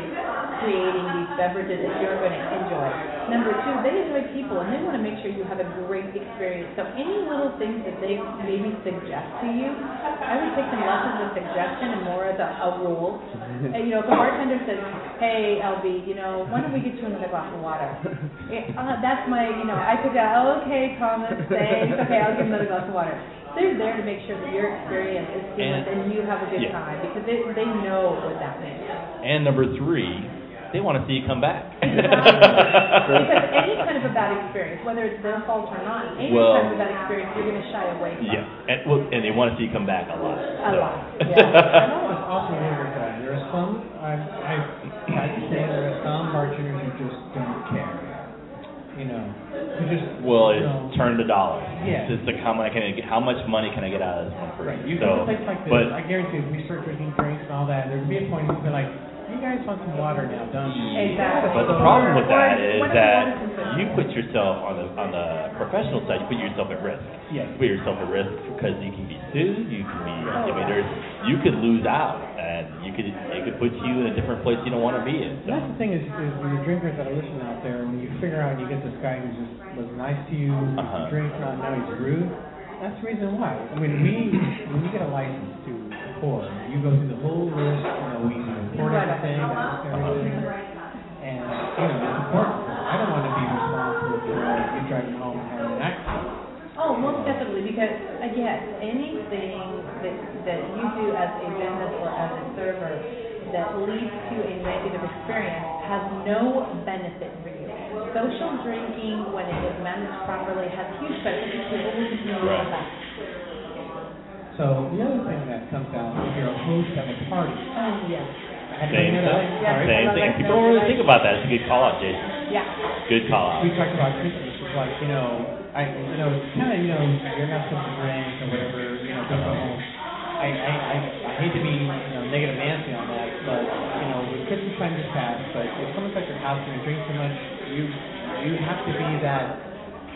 creating these beverages that you're going to enjoy. Number two, they enjoy people and they want to make sure you have a great experience. So any little things that they maybe suggest to you, I would take them less as a suggestion and more as a, a rule. And, you know, if the bartender says, "Hey, LB, you know, why don't we get you another glass of water?" Eh, uh, that's my, you know, I pick out, oh, okay, Thomas, thanks, okay, I'll give him another glass of water. They're there to make sure that your experience is seamless and, you have a good Yeah. time because they they know what that means. And number three, they want to see you come back. because any kind of a bad experience, whether it's their fault or not, any Well- kind of a bad experience, you're going to shy away from. yeah, and well, and they want to see you come back a lot. A so. lot, I know it's also weird with that. There are some, I've, I've to say, there are some bartenders who just don't care. You know, who just, Well, you it's know, turn to dollars. Yeah. It's just like how much can I get, how much money can I get out of this one person? Right, you so, go place like this, but I guarantee if we start drinking drinks and all that, there'd be a point where you'd be like, you guys want some water now, don't you? Exactly. But the problem with that Or is that the water's in you put yourself on the on the professional side, you put yourself at risk. Yes. You put yourself at risk because you can be sued, you can be, I mean, there's, you could lose out, and you could, it could put you in a different place you don't want to be in. So. That's the thing is, is the drinkers that are listening out there, when you figure out you get this guy who just was nice to you, Uh-huh. drink, not now he's rude. That's the reason why. When we when you get a license to pour, you go through the whole list. You know, we Right. everything, everything, and you know it's important. Most definitely, because again, anything that, that you do as a business or as a server that leads to a negative experience has no benefit for you. Social drinking, when it is managed properly, has huge benefits. People will continue to Right. come. So the other thing that comes out if you're a host of a party, Oh, yes. I had to Same bring thing. Yeah, Sorry. same thing. People don't really think about that. It's a good call out, Jason. Yeah. Good call out. we talked about Christmas. It's like you know, I you know, kind of you know, you're not supposed to drink or whatever. You know, don't go home. I I I, I hate to be you know negative Nancy on that, but you know, with Christmas time just passed. But if someone's at your house and you drink too much, you you have to be that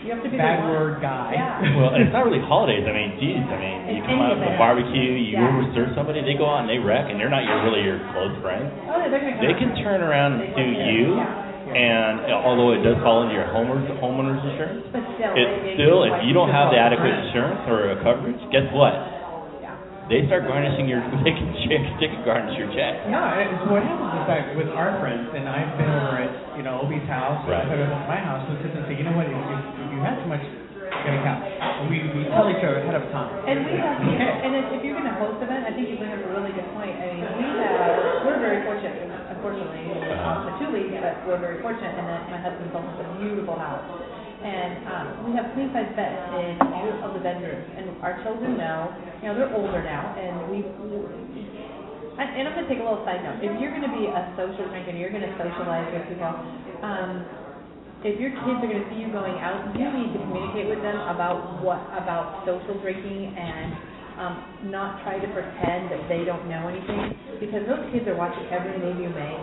You have to be bad one. word guy. Yeah. Well, it's not really holidays. I mean, geez, I mean, you come out any to a barbecue, you Yeah. serve somebody, they go out and they wreck, and they're not your really your close friends. Oh, yeah, they're gonna They can turn around and They sue you, yeah. And uh, although it does fall into your homeowner's homeowner's insurance, But still. it's they- they still can if you don't have the adequate insurance or a coverage, guess what? Yeah. They start garnishing your they can check they can garnish your check. Yeah, it- it's what happens is that with our friends, and I've been over at you know Obie's house, Right. I've been over at my house, and sit and say, you know what, if you, if you have too much, get a couch. And we we tell each other ahead of time. And we have, Okay. and if, if you're gonna host event, I think you bring up a really good point. I mean, we have, we're very fortunate, unfortunately, we Uh-huh. have the but we're very fortunate in that my husband owns a beautiful house. And, um, we have queen size beds in all of the bedrooms, and our children know, you know, they're older now, and we, and I'm gonna take a little side note. If you're gonna be a social drinker, you're gonna socialize with people, um, if your kids are gonna see you going out, you need to communicate with them about what, about social drinking and, um, not try to pretend that they don't know anything, because those kids are watching every move you make,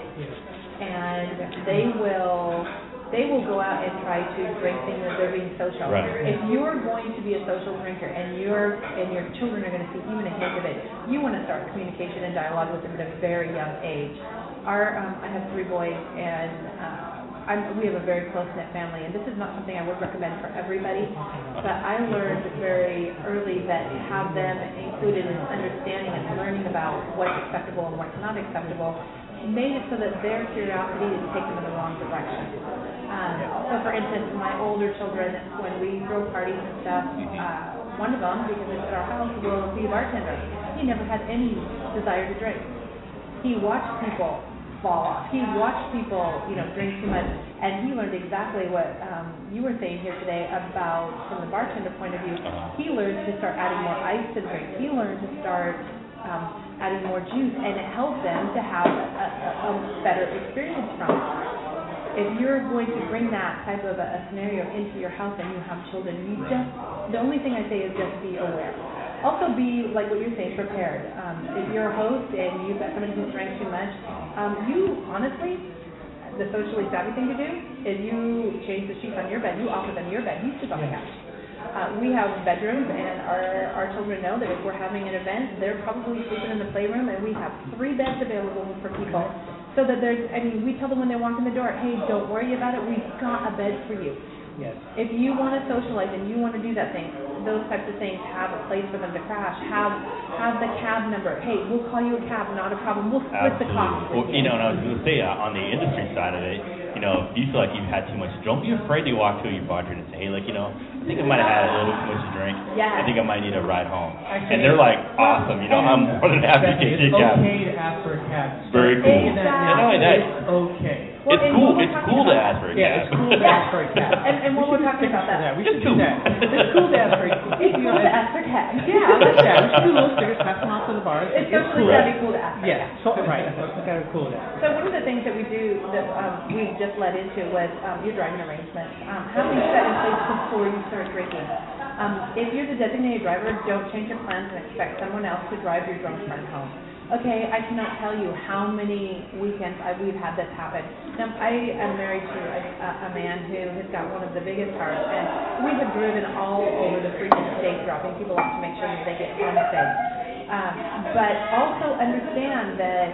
and they will, they will go out and try to drink things that they're being social. Right. If you're going to be a social drinker and your, and your children are gonna see even a hint of it, you wanna start communication and dialogue with them at a very young age. Our, um, I have three boys and, uh, I'm, we have a very close-knit family, and this is not something I would recommend for everybody, but I learned very early that to have them included in understanding and learning about what's acceptable and what's not acceptable made it so that their curiosity didn't take them in the wrong direction. Um, so for instance, my older children, when we throw parties and stuff, uh, one of them, because it's at our house, will be a bartender. He never had any desire to drink. He watched people fall off. He watched people, you know, drink too much, and he learned exactly what um, you were saying here today about, from the bartender point of view. He learned to start adding more ice to the drink. He learned to start um, adding more juice, and it helped them to have a, a, a better experience from it. If you're going to bring that type of a, a scenario into your house and you have children, you just, the only thing I say is just be aware. Also be, like what you're saying, prepared. Um, if you're a host and you've got somebody who's drank too much, um, you honestly, the socially savvy thing to do is you change the sheets on your bed, you offer them your bed, you sleep on the couch. Uh, we have bedrooms, and our, our children know that if we're having an event, they're probably sleeping in the playroom, and we have three beds available for people. So that there's, I mean, we tell them when they walk in the door, hey, don't worry about it, we've got a bed for you. Yes. If you want to socialize and you want to do that thing, those types of things, have a place for them to crash, have, have the cab number, hey, we'll call you a cab, not a problem, we'll split the cost Well, you know, and I was gonna say, uh, on the industry side of it, you know, if you feel like you've had too much, don't be afraid to walk to your bartender and say, hey, like, you know, I think I might have had a little too much to drink. Yes. I think I might need a ride home. And they're like, awesome, you know, I'm more than happy to take It's a cab. okay to ask for a cab. Very cool. Exactly. Not only that- It's okay. Well, It's and cool, what we're it's talking cool to about- ask for a cab. Yeah, it's cool to ask for a cab. And, and what We we're talking about that. We It's should do cool. that. It's cool to ask for a cab. It's cool to ask for cabs. Yeah, I like that. We should do little stickers, pass them out to the bars. It's It's definitely cool. gotta be cool to ask for Yeah, cabs. so, right, that's gotta be cool to ask. So one of the things that we do that um, we just led into was um, your driving arrangements. Um, having set in place before you start drinking. Um, if you're the designated driver, don't change your plans and expect someone else to drive your drunk friend home. Okay, I cannot tell you how many weekends I, we've had this happen. Now, I am married to a, a, man who has got one of the biggest cars, and we have driven all over the freaking state, dropping people off to make sure that they get home safe. Um, but also understand that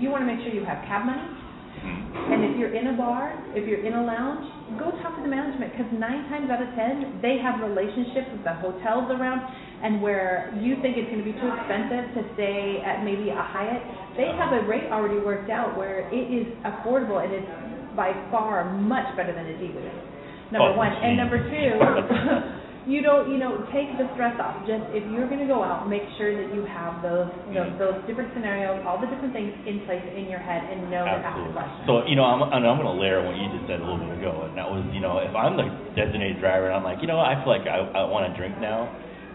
you want to make sure you have cab money. Mm-hmm. and if you're in a bar, if you're in a lounge, go talk to the management because nine times out of ten, they have relationships with the hotels around, and where you think it's going to be too expensive to stay at maybe a Hyatt, they have a rate already worked out where it is affordable and it's by far much better than a D is. Number Oh, one, and number two, you don't, you know, take the stress off. Just if you're going to go out, make sure that you have those, those, mm-hmm. those different scenarios, all the different things in place in your head, and know to Absolutely. questions. So, you know, I'm, and I'm gonna layer what you just said a little bit ago, and that was, you know, if I'm the designated driver and I'm like, you know I feel like I, I wanna drink now,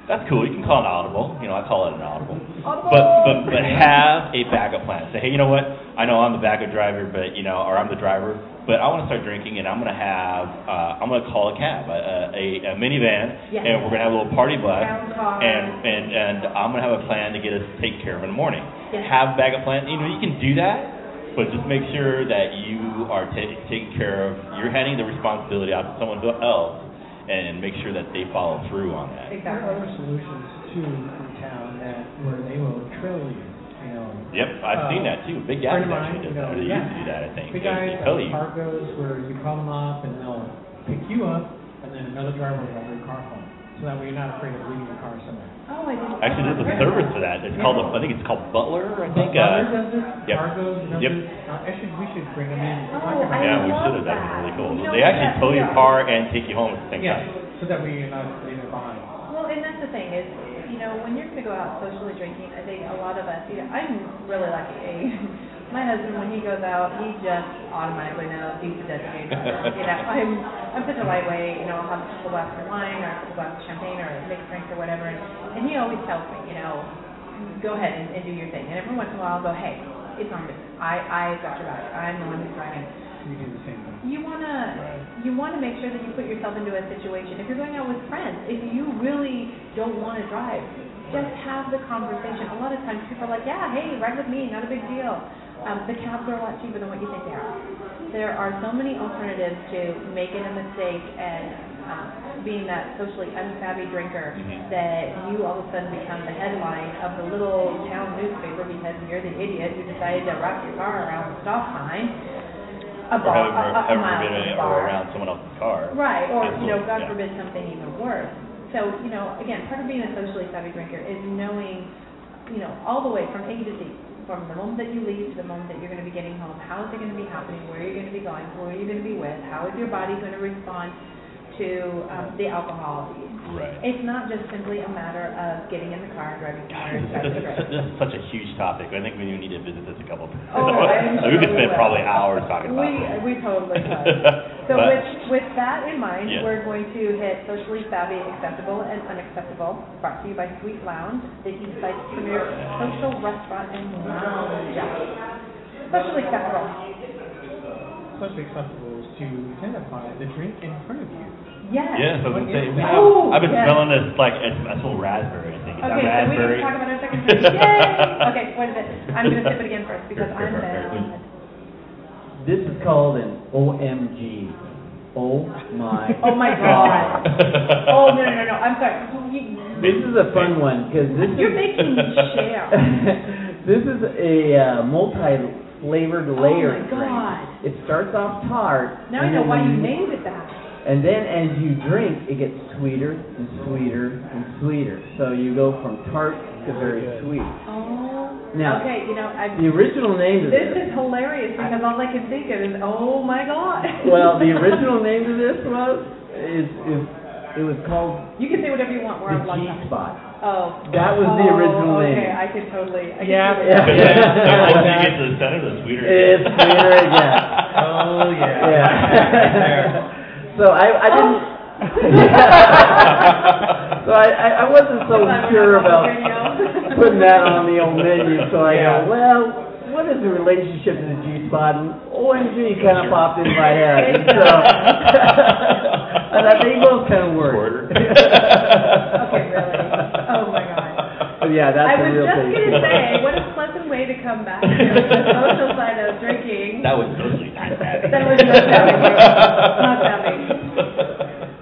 that's cool, you can call an audible, you know, I call it an audible. Audible! But, but, but have a backup plan. Say, hey, you know what, I know I'm the backup driver, but, you know, or I'm the driver, but I wanna start drinking and I'm gonna have, uh, I'm gonna call a cab, a, a, a minivan, Yes. and we're gonna have a little party bus, and, and, and I'm gonna have a plan to get us taken care of in the morning. Yes. Have backup plan, you know, you can do that, but just make sure that you are ta- taking care of, you're handing the responsibility out to someone else, and make sure that they follow through on that. There are other solutions too in town that, where they will trail you, you know. Yep, I've seen that too. Big guys Friend of mine, actually you know, that. They yeah. used to do that, I think. Big They- guys, they tow uh, you. cargoes where you call them up and they'll pick you up and then another driver will drive your car home. So that way you're not afraid of leaving your car somewhere. Oh, I didn't. Actually, there's a service for that. It's called, a- I think it's called Butler, I think. Butler uh, does this, yep. cargoes does Yep. this. Uh, I should, we should bring them in. and talk Oh, about I. Yeah, we love should have. That'd be really cool. You know, They actually yeah, tow your yeah. car and take you home at the same Yeah, so that way you're not leaving behind. Well, and that's the thing is, you know, when you're going to go out socially drinking, I think a lot of us, you know, I'm really lucky. My husband, when he goes out, he just automatically knows he's the designated driver. you know, I'm I'm such a lightweight. You know, I'll have a couple glasses of wine or a couple glasses of champagne or a mixed drinks or whatever, and, and he always tells me, you know, go ahead and, and do your thing. And every once in a while, I'll go, hey, it's on me. I I got your back. I'm the one who's driving We do the same thing. you wanna you wanna make sure that you put yourself into a situation. If you're going out with friends, if you really don't want to drive, just have the conversation. A lot of times people are like, yeah, hey, ride with me, not a big deal. Um, the cabs are a lot cheaper than what you think they are. There are so many alternatives to making a mistake and um, being that socially unsavvy drinker Mhm. that you all of a sudden become the headline of the little town newspaper because you're the idiot who decided to wrap your car around the stop sign. A Or bar, heaven, a, a, a mile forbid, from the it- bar. or around someone else's car. Right, or, you know, God yeah. forbid something even worse. So, you know, again, part of being a socially savvy drinker is knowing, you know, all the way from A to Z, from the moment that you leave to the moment that you're going to be getting home. How is it going to be happening? Where are you going to be going? Who are you going to be with? How is your body going to respond to um, the alcohol? Right. It's not just simply a matter of getting in the car and driving somewhere and This is, this is such a huge topic. I think we need to visit this a couple of times. Oh, I'm we could spend will. probably hours talking about We, it. we totally could. So But- with, with that in mind, Yeah. we're going to hit socially savvy, acceptable, and unacceptable, brought to you by Sweet Lounge, the Eastside's premier social restaurant and lounge. Socially acceptable. Socially acceptable is to identify the drink in front of you. Yes. Yes, I was gonna say, we Oh, have, I've been yes. smelling this like it's, I smell raspberry. I think is Okay, that so we raspberry? can talk about our second drink. Yay! Okay, wait a minute. I'm gonna sip it again first because Sure, I'm sure, sure. bad. This is called an OMG. Oh my. Oh my God. Oh, no, no, no, no, I'm sorry. This is a fun one because this You're is. making me share. this is a uh, multi-flavored layer Oh my. God. It starts off tart. Now I know why you named it that. And then as you drink, it gets sweeter and sweeter and sweeter. So you go from tart to very sweet. Oh. Now- Okay, you know, I, The original name of this this. is hilarious because all I can think of is, oh my God. Well, the original name of this was is is it was called You can say whatever you want, we're the on blog G spot. Oh. That was the oh, original oh, name. Okay, I could totally, I could Yeah, see yeah. that. But then, the closer you get to the center, the sweeter it It's sweeter it gets. Oh, yeah. Yeah. so I I didn't. Oh. so I, I I wasn't so sure not on about putting that on the old menu. So I Yeah. go, well, what is the relationship to the G spot? And OMG kind of popped in my head. And so I thought they both kind of work. Quarter. Okay, really? Oh my God. But yeah, that's I a was real just thing. gonna say, what a pleasant way to come back to the social side of drinking. That was totally not savvy. That was not savvy. Not savvy.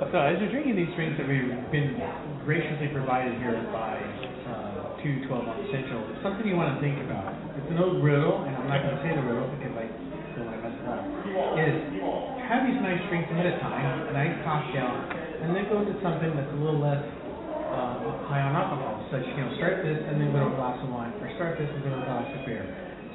So as you're drinking these drinks that we've been graciously provided here by uh, 212 on Central, it's something you want to think about. It's an old riddle, and I'm not going to say the riddle because I don't want to mess it up. Is have these nice drinks ahead of time, a nice cocktail, and then go to something that's a little less uh, high on alcohol. Such, you know, start this and then go to a glass of wine, or start this and go to a glass of beer.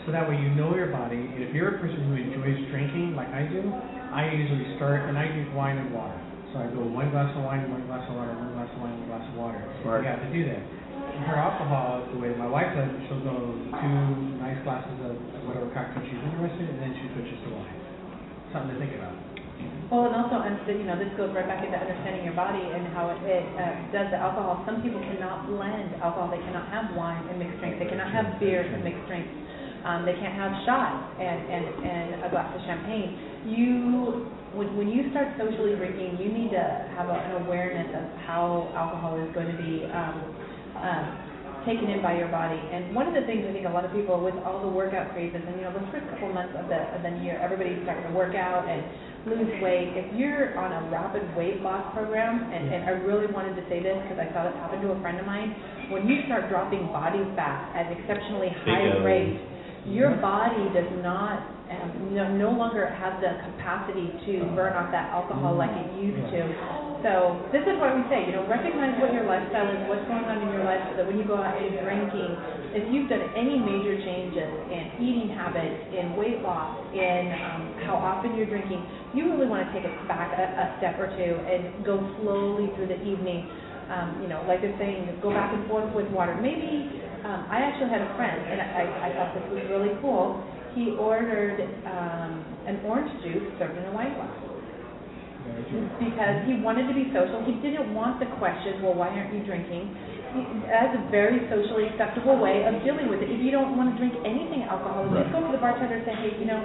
So that way you know your body. And If you're a person who enjoys drinking like I do, I usually start and I drink wine and water. So I go one glass of wine, one glass of water, one glass of wine, one glass of water. Smart. You have to do that. Her alcohol, the way my wife does it, she'll go two nice glasses of whatever cocktail she's interested in, and then she switches to wine. Something to think about. Well, and also, and, you know, this goes right back into understanding your body and how it, it uh, does the alcohol. Some people cannot blend alcohol. They cannot have wine and mixed drinks. They cannot have beers and mixed drinks. Um, they can't have shots and, and, and a glass of champagne. You, when, when you start socially drinking, you need to have a, an awareness of how alcohol is going to be um, um, taken in by your body. And one of the things I think a lot of people with all the workout crazes, and you know, the first couple months of the of the year, everybody's starting to work out and lose weight. If you're on a rapid weight loss program, and, and I really wanted to say this because I saw this happen to a friend of mine, when you start dropping body fat at exceptionally high Big O. rate, your body does not um, no, no longer has the capacity to burn off that alcohol like it used to. So this is why we say, you know, recognize what your lifestyle is, what's going on in your life, so that when you go out and drinking, if you've done any major changes in eating habits, in weight loss, in um, how often you're drinking, you really want to take it back a, a step or two and go slowly through the evening. Um, you know, like they're saying, go back and forth with water. Maybe um, I actually had a friend, and I, I thought this was really cool. He ordered um, an orange juice served in a wine glass because he wanted to be social. He didn't want the question, well, why aren't you drinking? He, that's a very socially acceptable way of dealing with it. If you don't want to drink anything alcoholic, just go to the bartender and say, hey, you know,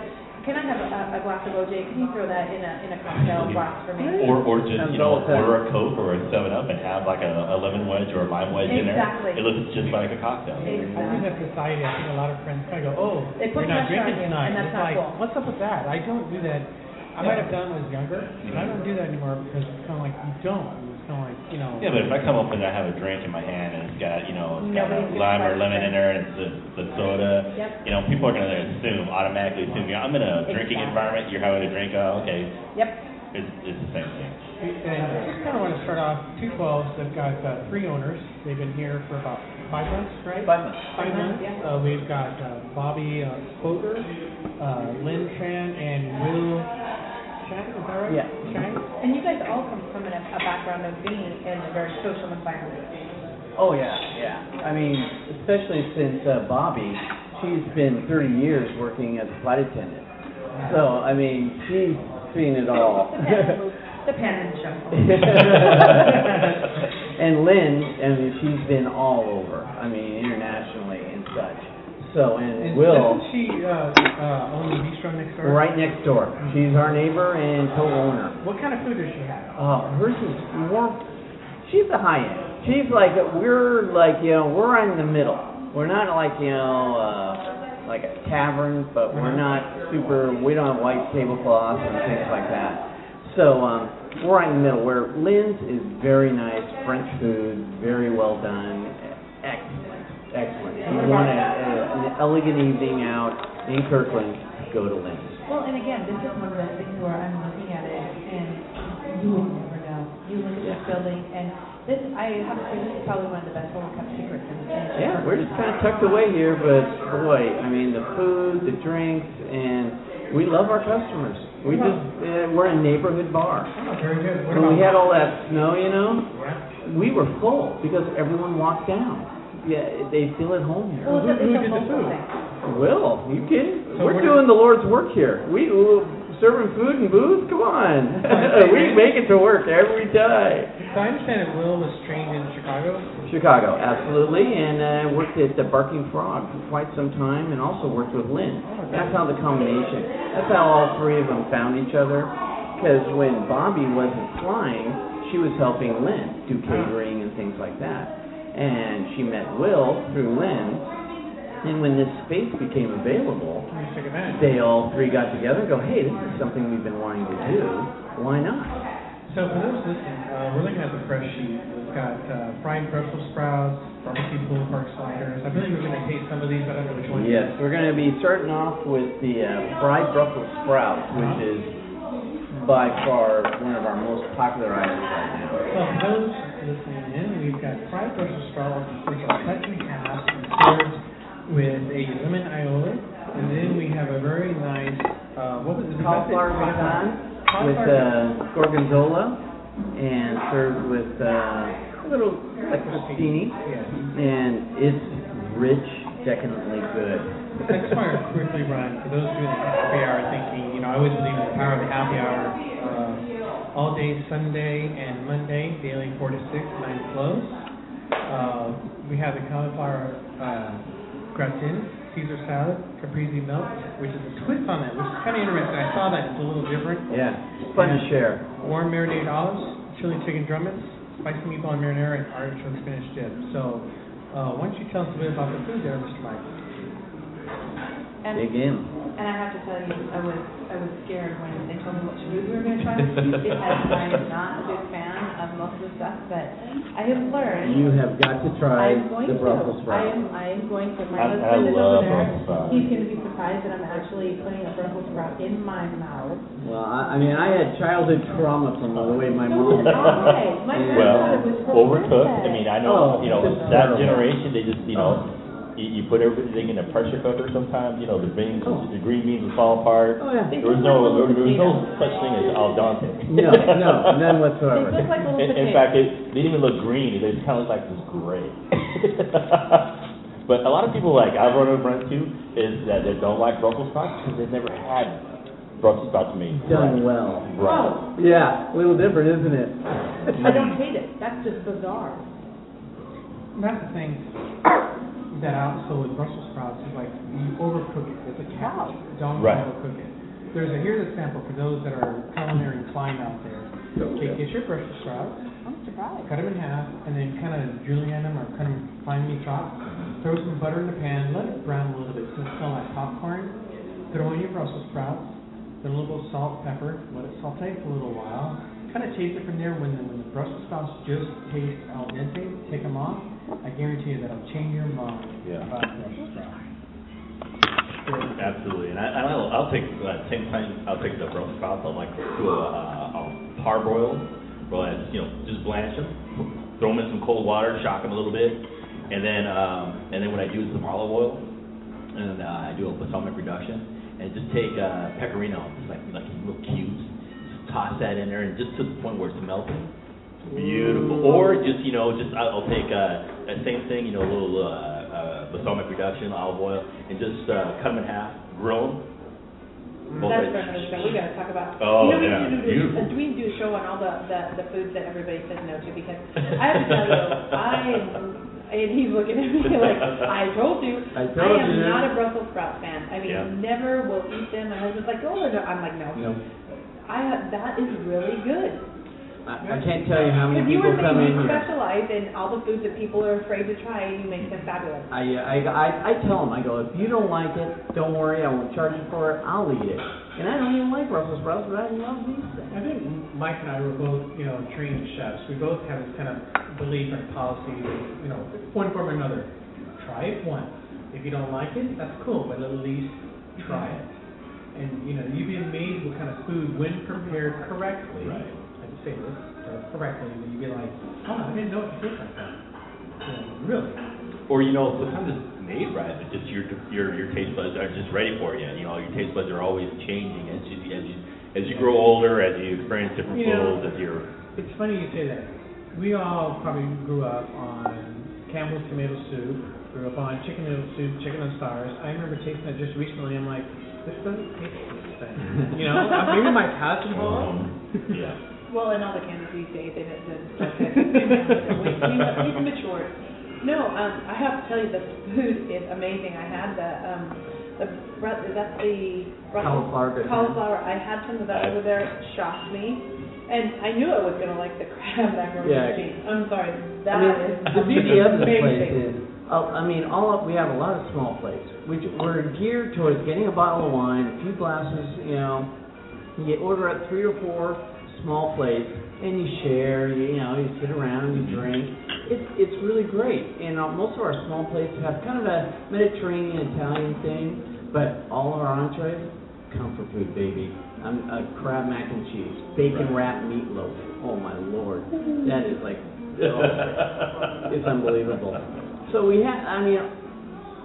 can I have a, a glass of OJ? Can you throw that in a in a cocktail glass for me? Or, or just, you know, all the time. order a Coke or a Seven Up and have like a, a lemon wedge or a lime wedge in there. Exactly. It looks just like a cocktail. I think that society, I think a lot of friends kind of go, oh, They put you're not pressure on drinking you, tonight. and that's It's not like, cool. what's up with that? I don't do that. I might have done when I was younger, but I don't do that anymore because it's kind of like, you don't. It's kind of like, you know. Yeah, but if I come up and I have a drink in my hand and it's got, you know, it's got a Nobody's lime or gonna lemon in there and it's the, the soda, Yep. you know, people are gonna assume, automatically assume, yeah, I'm in a drinking Exactly. environment, you're having a drink, oh, okay, Yep. it's, it's the same thing. And I just kind of want to start off, 212s, they've got uh, three owners. They've been here for about five months, right? Five months. Five months. Yeah. Uh, we've got uh, Bobby uh, Spoger, uh, Lynn Tran, and Will Is that right? Yeah. And you guys all come from a, a background of being in a very social environment. Oh yeah, yeah. I mean, especially since uh, Bobby, she's been 30 years working as a flight attendant. So I mean, she's seen it all. The pen move, the pen and shuffle. and Lynn, I mean, she's been all over. I mean, internationally and such. So and And Will, doesn't she uh, uh, own the bistro next door? right next door. She's our neighbor and co-owner. What kind of food does she have? Uh, hers is more. She's the high end. She's like we're like you know we're in the middle. We're not like you know uh, like a tavern, but we're not super. We don't have white tablecloths and things like that. So um, we're right in the middle where Lynn's is very nice, French food, very well done, excellent, excellent. If you want a, a, an elegant evening out in Kirkland, go to Lynn's. Well, and again, this is one of those things where I'm looking at it and you will never know. You look at this building and this, I have to say, this is probably one of the best little kept secrets in the city. Yeah, we're just kind of tucked away here, but boy, I mean, the food, the drinks, and we love our customers. We just, uh, we're a neighborhood bar. Oh, very good. What When we about- had all that snow, you know, Yeah. we were full because everyone walked down. Yeah, they feel at home here. Well, Who- who did the food? thing. Will, you kidding? So We're doing the Lord's work here. We serving food and booze. Come on, we make it to work every day. So I understand that Will was trained in Chicago. Chicago, absolutely, and uh, worked at the Barking Frog for quite some time, and also worked with Lynn. That's how the combination. That's how all three of them found each other. Because when Bobby wasn't flying, she was helping Lynn do catering and things like that. And she met Will through Lynn, and when this space became available, Let me take advantage. they all three got together and go, hey, this is something we've been wanting to do. Why not? So for those listening, uh, we're looking at the fresh sheet. It's got uh, fried Brussels sprouts, barbecue pulled pork sliders. I believe we're going to taste some of these. I don't know which one. Yes, we're going to be starting off with the uh, fried Brussels sprouts, which is by far one of our most popular items right now. So for those listening in, we've got fried Brussels sprouts, which are cut in half and served with a lemon aioli. And then we have a very nice, uh, what was it? Cauliflower gratin with uh, gorgonzola and served with uh, a little like crostini, Yes. and it's rich, decadently good. Just want quickly run, for those doing the happy hour thinking, you know, I always believe in the power of the happy hour. All day Sunday and Monday, daily 4 to 6, 9 to close. Uh, we have the cauliflower uh, gratin, Caesar salad, caprese melt, which is a twist on that, which is kind of interesting. I saw that, it's a little different. Yeah, it's fun to share. Warm marinated olives, chili chicken drumettes, spicy meatball and marinara, and artichoke spinach dip. So, uh, why don't you tell us a bit about the food there, Mr. Mike? And, Dig in. and I have to tell you, I was, I was scared when they told me what food we were gonna try. Because I'm not a big fan of most of the stuff, but I have learned. You have got to try I'm going the to. Brussels I sprouts. am, I am going to. My I- I husband is love over there. Brussels sprouts. He's gonna be surprised that I'm actually putting a Brussels sprout in my mouth. Well, I, I mean, I had childhood trauma from the way my So mom. did I. My Yeah. Well, grandfather was overcooked, I mean, I Oh, know, you know, that terrible. generation, they just, you know, oh. You, you put everything in a pressure cooker sometimes, you know, the beans, Oh. the green beans would fall apart. Oh, yeah. There was no, there was no such thing as al dente. No, no, none whatsoever. They look like little In, in fact, it, they didn't even look green, they just kind of looked like this gray. But a lot of people, like, I've run over friends too, is that they don't like Brussels sprouts because they've never had Brussels sprouts made Done right. well. Right. Oh, Yeah, a little different, isn't it? I don't hate it. That's just bizarre. That's the thing that out so with Brussels sprouts is like you overcook it. It's a cow. Don't Right. overcook it. There's a here's a sample for those that are culinary inclined out there. Okay, get your Brussels sprouts, I'm surprised. cut them in half, and then kind of julienne them or cut them finely chopped. Throw some butter in the pan, let it brown a little bit so it's smell like popcorn. Throw in your Brussels sprouts, then a little bit of salt, pepper, let it saute for a little while. Kind of taste it from there. When the, when the Brussels sprouts just taste al dente, take them off. I guarantee you that'll change your mind Yeah. about Brussels sprouts. Absolutely, and I, and I'll, I'll take, uh, same time, I'll take the Brussels sprouts, I'll like do a, uh, a parboil, well, you know, just blanch them, throw them in some cold water, shock them a little bit, and then, um, and then what I do is some olive oil, and, uh, I do a balsamic reduction, and just take, uh, pecorino, just like, like little cubes, just toss that in there, and just to the point where it's melting, beautiful, or just, you know, just, I'll, I'll take, uh, that same thing, you know, a little, uh, uh, balsamic reduction, olive oil, and just, uh, cut them in half, grill them. both That's ways. another thing we gotta talk about. Oh, You know, we yeah, need to do- beautiful. We need to do a show on all the, the, the foods that everybody says no to, because I have to tell you, I am, and he's looking at me like, I told you. I told am you. not a Brussels sprout fan. I mean, Yeah. never will eat them. My husband's like, oh, no. I'm like, no. No. I, that is really good. I, I can't tell you how many Because you people were come saying in you here. specialize in all the foods that people are afraid to try, and you make them fabulous. I, uh, I, I, I tell them, I go, if you don't like it, don't worry, I won't charge you for it, I'll eat it. And I don't even like Brussels sprouts, but I love these things. I think Mike and I were both, you know, trained chefs. We both have this kind of belief and policy, you know, one form or another. Try it once. If you don't like it, that's cool, but at least try it. And, you know, you'd be amazed what kind of food, when prepared correctly, Right. Say this, uh, correctly, that you'd be like, oh, I didn't know it could taste like that. You really. Or, you know, sometimes it's made right, but just your, your, your taste buds aren't just ready for yet. You know, your taste buds are always changing as you, as you, as you grow older, as you experience different You know, foods, as you're, It's funny you say that. We all probably grew up on Campbell's tomato soup, grew up on chicken noodle soup, chicken on stars. I remember tasting it just recently. I'm like, this doesn't taste like this thing. You know, maybe my cousin will. yeah. Well, and all the canned these days, they don't, they don't, he's matured. No, um, I have to tell you, the food is amazing. I had the, um, the, Bru- is that the Brussels? Cauliflower. Cauliflower, I had some of that over there, it shocked me. And I knew I was gonna like the crab macaroni Yeah. and cheese. I'm sorry, I that mean, is the beauty of this place amazing. is, uh, I mean, all of, we have a lot of small plates, which we're geared towards getting a bottle of wine, a few glasses, you know, you order up three or four small place, and you share, you, you know, you sit around, you drink. It's it's really great, and uh, most of our small plates have kind of a Mediterranean Italian thing, but all of our entrees, comfort food, baby. Um, uh, crab mac and cheese, bacon wrapped meatloaf. Oh my lord, that is like oh, it's unbelievable. So we have, I mean,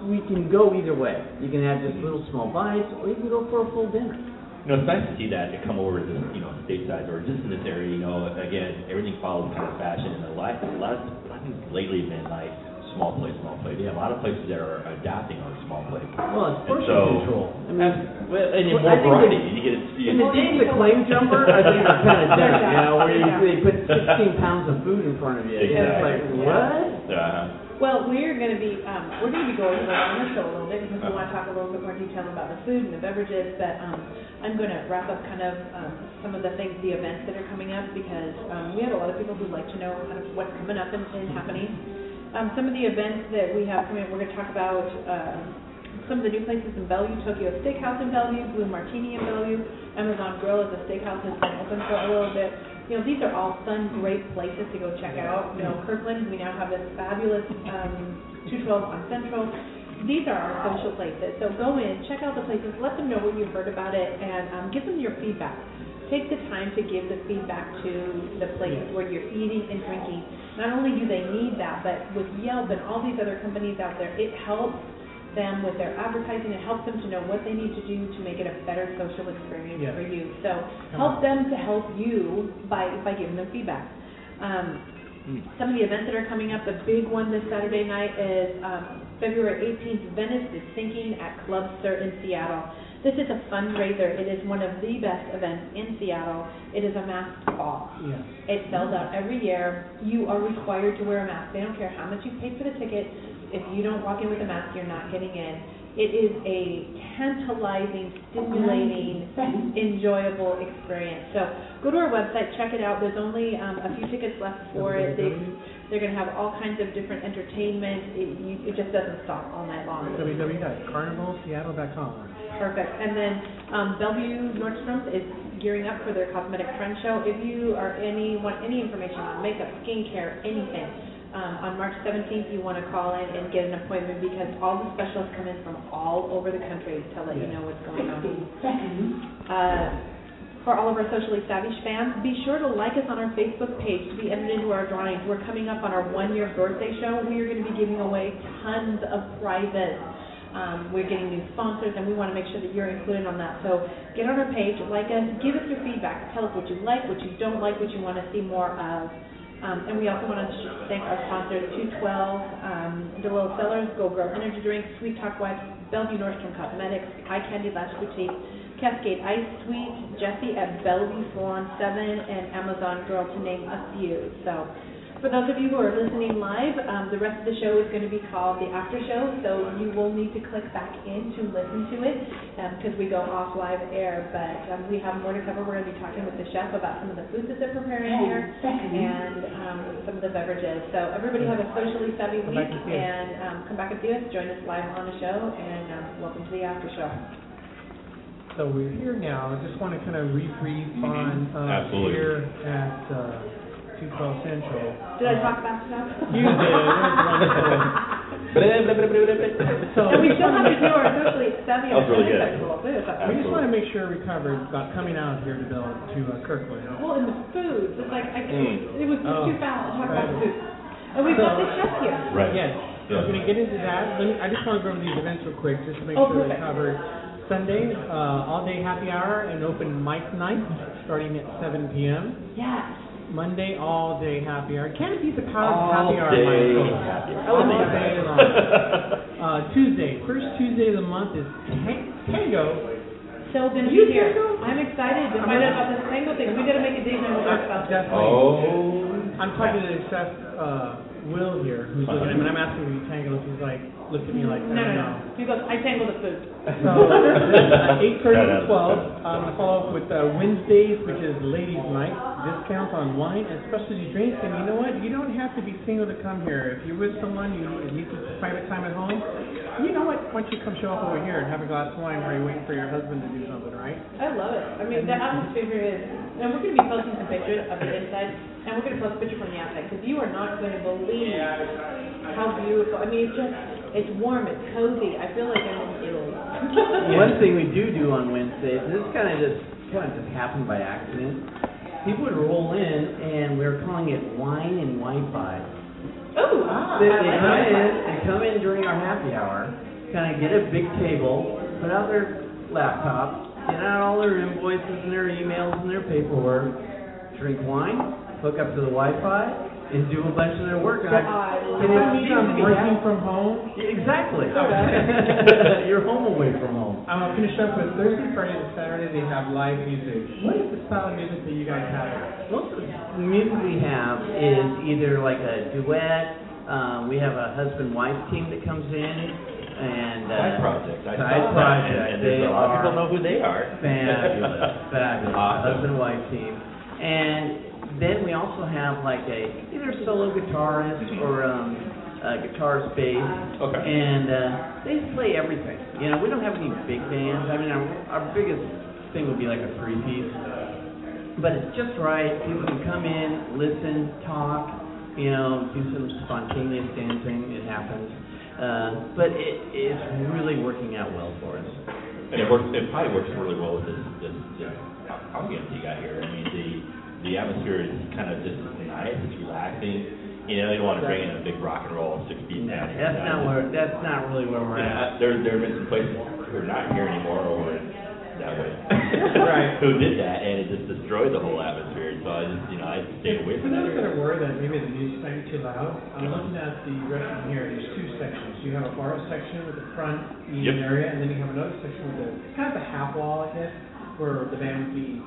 we can go either way. You can have just little small bites, or you can go for a full dinner. You know, it's nice to see that to come over to this, you know, stateside or just in this area, you know, again, everything follows kind of fashion and a lot, a lot, of- I think lately been like small plate, small plate. Yeah, a lot of places that are adapting are small plate. Well, it's portion so- control. I mean, Well, and you Well, more variety, the- you get, you in the days of claim jumper, I think it's kind of done. You know, where you, they put 16 pounds of food in front of you. And it's like Exactly. what? uh, Well, we're gonna be, um, we're gonna be going over the show a little bit because we wanna talk a little bit more detail about the food and the beverages, but, um, I'm gonna wrap up kind of, um, some of the things, the events that are coming up because, um, we have a lot of people who'd like to know kind of what's coming up and, and happening. Um, some of the events that we have coming up, we're gonna talk about, um, some of the new places in Bellevue, Tokyo Steakhouse in Bellevue, Blue Martini in Bellevue, Amazon Grill is a steakhouse that's been open for a little bit. You know, these are all fun, great places to go check out. You know, Kirkland, we now have this fabulous, um, two twelve on Central. These are our social places, so go in, check out the places, let them know what you've heard about it, and, um, give them your feedback. Take the time to give the feedback to the places where you're eating and drinking. Not only do they need that, but with Yelp and all these other companies out there, it helps them with their advertising, it helps them to know what they need to do to make it a better social experience Yeah. for you. So help them to help you by, by giving them feedback. Um, some of the events that are coming up, the big one this Saturday night is, um, February eighteenth, Venice is Sinking at Club Sur in Seattle. This is a fundraiser, it is one of the best events in Seattle, it is a masked ball. It sells out every year. You are required to wear a mask. They don't care how much you paid for the ticket. If you don't walk in with a mask, you're not getting in. It is a tantalizing, stimulating, enjoyable experience. So go to our website, check it out. There's only um, a few tickets left for it. They, they're going to have all kinds of different entertainment. It, you, it just doesn't stop all night long. www.carnivalseattle.com. Perfect. And then um, Bellevue Nordstrom is gearing up for their cosmetic trend show. If you are any want any information on makeup, skincare, anything, um, on March 17th you want to call in and get an appointment because all the specialists come in from all over the country to let you know what's going on. Uh, for all of our socially savvy fans, be sure to like us on our Facebook page to be entered into our drawings. We're coming up on our one-year birthday show. We are going to be giving away tons of prizes. Um, we're getting new sponsors, and we want to make sure that you're included on that. So get on our page, like us, give us your feedback. Tell us what you like, what you don't like, what you want to see more of. Um, and we also want to thank our sponsors, 212, um, DeLille Cellars, Go Girl Energy Drinks, Sweet Talk Wipes, Bellevue Nordstrom Cosmetics, Eye Candy Lash Boutique, Cascade Ice Sweet, Jesse at Bellevue Salon 7, and Amazon Girl, to name a few. So for those of you who are listening live, um, the rest of the show is going to be called the after show, so you will need to click back in to listen to it because we go off live air. But um, we have more to cover. We're going to be talking with the chef about some of the foods that they're preparing here and um, some of the beverages. So everybody have a socially savvy Come week and see us. and um, come back and see us. Join us live on the show and um, welcome to the after show. So we're here now, I just want to kind of rebrief on, uh, here at, uh, two twelve Central. Did I talk fast enough? You did, it was wonderful. So And we just still wanna have to do our socially savvy That was really good. festival too. We just want to make sure we covered about coming out here to build, to uh, Kirkland. Well, and the foods, it's like, I, Mm. it was just Oh, too fast to talk about right. food. And we've got the So- chef here. Right. Yes, so we're gonna get into that, Let me- I just want to go over these events real quick, just to make Oh, sure we perfect. covered. Sunday, uh, all-day happy hour and open mic night, starting at seven PM. Yes. Monday, all-day happy hour. Can't beat the power All happy hour, day happy hour. All day that. long. Uh, Tuesday, first Tuesday of the month is tango. So gonna You here. tango? I'm excited to find out about this tango thing. We gotta make a date and we'll talk about this. Definitely. Oh. I'm talking to Chef, uh, Will here, who's looking at me, and I'm asking him if he tangles, he's like, looked at me like, No, I no, don't no. know. He goes, I tangle the food. So, eight thirty Shout to out. twelve, I'm gonna follow up with, uh, Wednesdays, which is ladies' night, discounts on wine and specialty drinks, and you know what? You don't have to be single to come here. If you're with someone, you need some private time at home, you know what? Why don't you come show up over here and have a glass of wine while you're waiting for your husband to do something, right? I love it. I mean, the atmosphere here is, and we're gonna be posting some pictures of the inside, and we're gonna post a picture from the outside, because you are not gonna believe how beautiful, I mean, it's just, it's warm, it's cozy, I feel like I'm in Italy. One thing we do do on Wednesdays, and this kind of just kind of just happened by accident. People would roll in, and we were calling it wine and Wi-Fi. Ooh, ah, They, they like come that. in, they come in during our happy hour, kind of get a big table, put out their laptop, get out all their invoices and their emails and their paperwork, drink wine, hook up to the Wi-Fi, and do a bunch of their work. And I- I and it love I mean, seems to I'm working from home, Exactly. Okay. You're home away from home. I'm gonna finish up with Thursday, Friday, and Saturday, they have live music. What is the style of music that you guys have? Most of the music we have is either like a duet. Um, we have a husband-wife team that comes in, and uh, Side project. I Side project. And, and there's They a lot of people know who they are. Fabulous, fabulous. Awesome. Husband-wife team, and then we also have like a either solo guitarist or um, a guitar bass. Okay. And uh, they play everything. You know, we don't have any big bands. I mean, our, our biggest thing would be like a three piece. But it's just right. People can come in, listen, talk, you know, do some spontaneous dancing. It happens. Uh, but it, it's really working out well for us. And it works, it probably works really well with this, this, this audience you got here. I mean, the, the atmosphere is kind of just nice, it's relaxing. You know, you don't want to bring in a big rock and roll six feet down. here. That's not where. That's not really where we're Yeah, at. there, there have been some places who are not here anymore or that way. Right. Who did that and it just destroyed the whole atmosphere. So I just, you know, I stayed away For from that those that area. are worried that maybe the music's playing too loud, I'm Yeah. looking at the restaurant here, there's two sections. You have a bar section with the front Yep. eating area, and then you have another section with the, kind of the half wall, I guess, where the band would be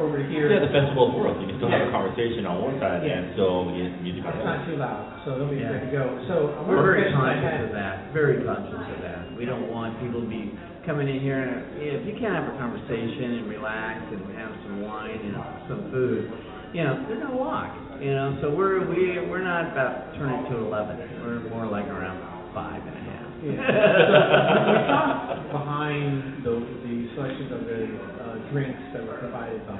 over here. Yeah, the festival of worlds, you can still have a conversation on one side Yeah. and still get music It's not too loud, so they'll be Yeah. good to go. So, I'm We're very conscious of that. Very conscious of that. We don't want people to be coming in here and you know, if you can't have a conversation and relax and have some wine and some food, you know, they're gonna walk. You know, so we're we we're not about turning to eleven. We're more like around five and a half. Yeah. So, behind the, the selections of the uh, drinks that were provided by.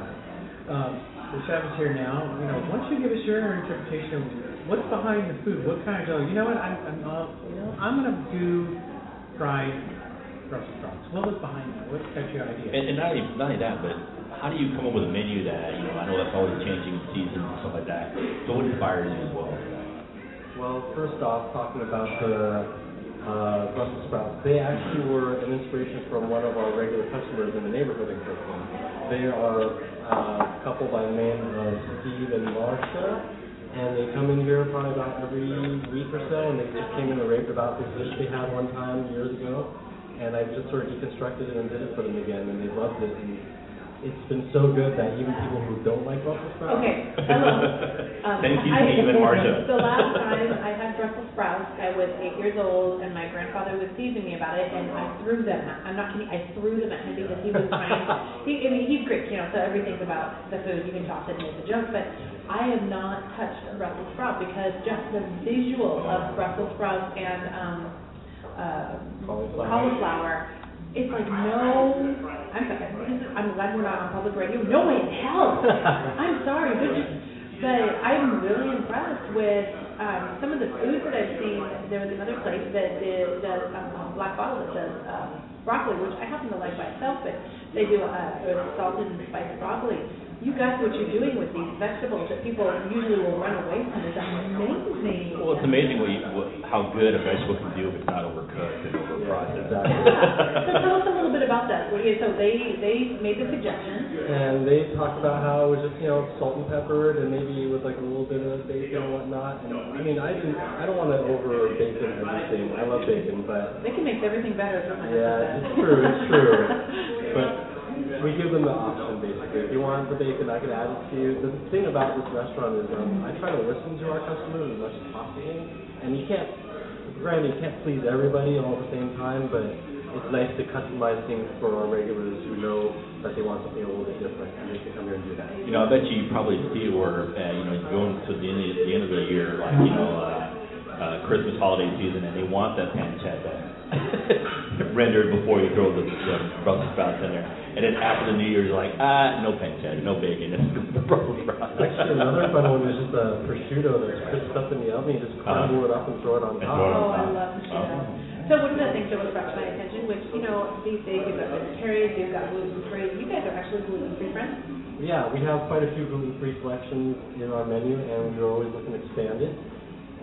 Um, the chef is here now. You know, once you give us your interpretation of what's behind the food, what kind of, you know what, I'm, I'm, uh, you know, I'm gonna do fried Brussels sprouts. What was behind that? What got your idea? And, and not only, not only that, but how do you come up with a menu that, you know, I know that's always changing with seasons and stuff like that. So what inspires you as well? Well, first off, talking about the uh, Brussels sprouts, they actually were an inspiration from one of our regular customers in the neighborhood in Kirkland. They are uh, a couple by the name of Steve and Marcia, and they come in here probably about every week or so, and they just came in and raved about this dish they had one time years ago, and I just sort of deconstructed it and did it for them again, and they loved it. And it's been so good that even people who don't like Brussels sprouts. Okay, hello. Um, Thank you, I- Steve and Marcia. The last time I had Brussels sprouts, I was eight years old, and my grandfather was teasing me about it, and I threw them. I'm not kidding, I threw them at him because he was trying, he, I mean, he's Greek, you know, so everything's about the food, you can toss it and make a joke, but I have not touched a Brussels sprout because just the visual of Brussels sprouts and, um, uh, Cauliflower. cauliflower, it's like, no, I'm sorry, this is, I'm glad we're not on public radio, no way in hell. I'm sorry, but just, but I'm really impressed with, um, some of the foods that I've seen. There was another place that did, does, um, Black Bottle that does, um, broccoli, which I happen to like by itself, but they do, uh, salted and spiced broccoli. You guys, what you're doing with these vegetables that people usually will run away from is amazing. Well, it's amazing what you, what, how good a vegetable can do if it's not overcooked and overprocessed. exactly. Yeah, so tell us a little bit about that. So they, they made the suggestion. And they talked about how it was just, you know, salt and peppered and maybe with like a little bit of bacon and whatnot. And I mean, I don't I don't want to over bacon everything. I love bacon, but They can make everything better sometimes. yeah, it's true, it's true. But we give them the option basically. If you want the bacon, I can add it to you. The thing about this restaurant is um, I try to listen to our customers as much as possible. And you can't, granted, you can't please everybody all at the same time, but it's nice to customize things for our regulars who know that they want something a little bit different and they can come here and do that. You know, I bet you probably see where, uh, you know, going to the end of, the end of the year, like, you know, uh, uh, Christmas holiday season, and they want that pancetta rendered before you throw the, the Brussels sprouts in there. And then after the New Year's, you're like, ah, no pancetta, no bacon, it's just the Brussels sprouts. Actually, another fun one is just a prosciutto that's crisped up in the oven. You just crumble it up and throw it on And throw it Oh, on I love prosciutto. So one of the things that was brought to my attention, which, you know, these days you've got vegetarians, you've got gluten-free, you guys are actually gluten-free friends? Yeah, we have quite a few gluten-free selections in our menu, and we're always looking to expand it.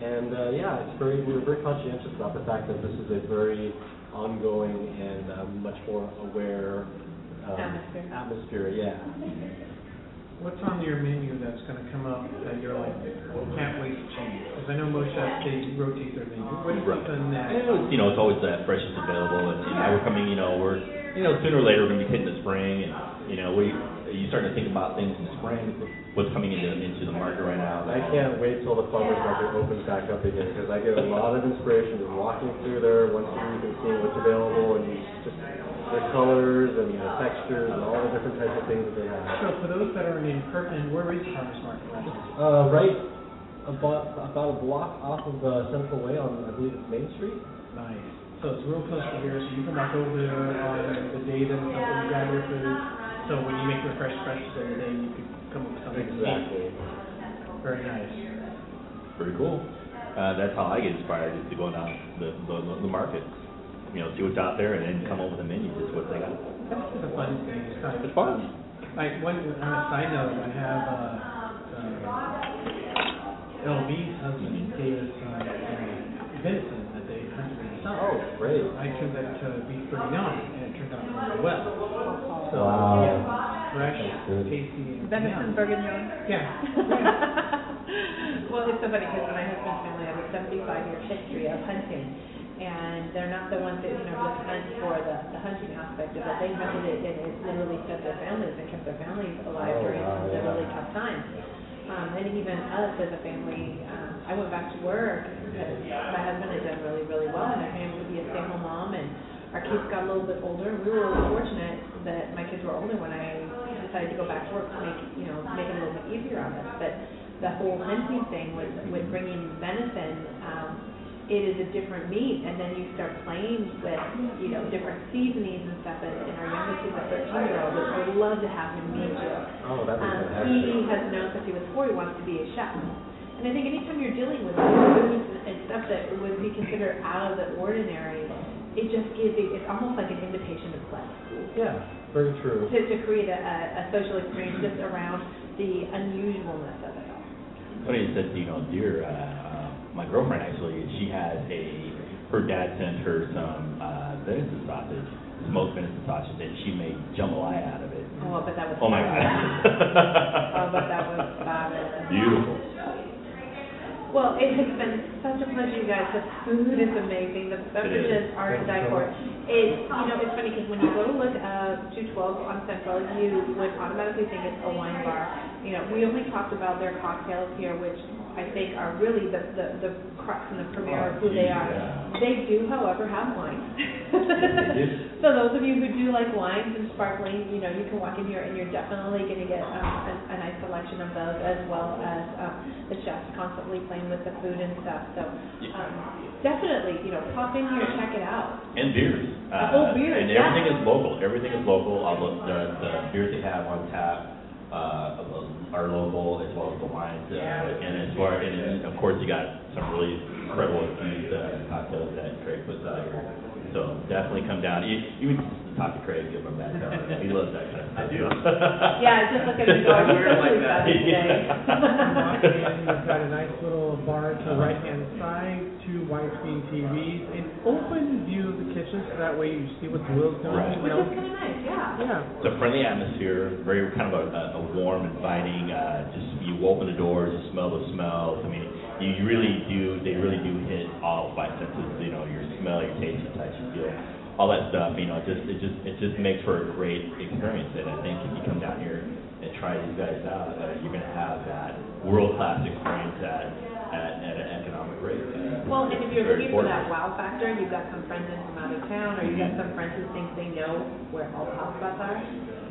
And uh, yeah, it's very we're very conscientious about the fact that this is a very ongoing and uh, much more aware um, Atmosphere. Atmosphere, yeah. What's on your menu that's gonna come up that you're like, can't wait to change? Because I know most chefs, they rotate their menu. What's something that, And it's, you know, it's always that freshest available, and, you know, we're coming, you know, we're, you know, sooner or later, we're gonna be hitting the spring, and, you know, we, you starting to think about things in the spring, what's coming into, into the market right now. I can't wait till the farmers market opens back up again because I get a lot of inspiration just walking through there once a week and seeing what's available and just the colors and the textures and all the different types of things that they have. so for those that are in Kirkland, where is the Farmers Market? right? Uh, right about, about a block off of uh, Central Way on, I believe it's Main Street. Nice. So it's real close to here, so you can walk over there on the day that it's up and grab your food. So when you make your fresh fresh of the day, you could Exactly. Very nice. Pretty cool. Uh, that's how I get inspired, is to go down the, the, the market, you know, see what's out there, and then come up with a menu, just what they got. That's the fun thing. It's kind of It's fun. Like one on a side note, I have uh, uh, LB's husband gave us uh, uh, venison that they hunted in the summer. Oh, great. I turned that to beef bourguignon, and it turned out really well. So Wow. yeah, fresh, good. tasty, Venison yeah. bourguignon. Yeah. Well, it's so funny because my husband's family has a seventy-five year history of hunting. And they're not the ones that, you know, just hunt for the, the hunting aspect of it. They hunted it and it literally fed their families and kept their families alive Oh, during wow, some the yeah. really tough times. Um, and even us as a family, um, I went back to work because my husband had done really, really well and I was able to be a stay-home mom and our kids got a little bit older we were really fortunate that my kids were older when I decided to go back to work to make, you know, make it a little bit easier on us. But the whole hunting thing with, with bringing venison, um, it is a different meat, and then you start playing with, you know, different seasonings and stuff, and, and our youngest is a thirteen-year-old, which would love to have him meet you. Oh, that'd Um, he has known since he was four, he wants to be a chef. And I think anytime you're dealing with foods and stuff that would be considered out of the ordinary, it just gives, it- it's almost like an invitation to play. Yeah, very true. To, to create a, a a social experience just around the unusualness of it all. Funny you said, you know, deer, uh, uh, my girlfriend actually, she has a, her dad sent her some, uh, venison sausage, smoked venison sausage, and she made jambalaya out of it. Oh, but that was. Oh my god. Oh, but that was fabulous. Beautiful. Well, it has been such a pleasure, you guys. The food is amazing. The beverages are to die for. It, you know, it's funny because when you go to look at 212 on Central, you would automatically think it's a wine bar. You know, we only talked about their cocktails here, which I think are really the, the, the crux and the premier of who they are. Yeah. They do, however, have wine. So those of you who do like wines and sparkling, you know, you can walk in here and you're definitely gonna get, um, a, a nice selection of those as well as, um, the chefs constantly playing with the food and stuff, so, um, definitely, you know, pop in here, check it out. And beers. Oh, Uh, beers, And yeah. everything is local, everything is local, all the, the, the beers they have on tap, uh, are local as well as the wines. uh, And as far, and of course, you got some really incredible uh, cocktails that Craig puts out here. So definitely come down, you, you would just talk to Craig, give him a bad time, he loves that kind of stuff. I do. Yeah, just look at the door, We're you're like totally that. fabulous today. Walk in, you've got a nice little bar to the right-hand side, two widescreen TVs, an open view of the kitchen, so that way you see what the wheel's doing, Right. you Which know? is kinda nice, yeah. Yeah. It's a friendly atmosphere, very kind of a, a- a warm, inviting, uh, just, you open the doors, you smell the smells, I mean, you really do, they really do hit all five senses, you know, your smell, your taste, your touch, your feel, all that stuff, you know, it just, it just, it just makes for a great experience, and I think if you come down here and try these guys out, uh, you're gonna have that world-class experience at, at, at an economic rate. Uh, Well, and if you're looking for that wow factor, you've got some friends in from out of town, or you've got some friends who think they know where all the hot spots are.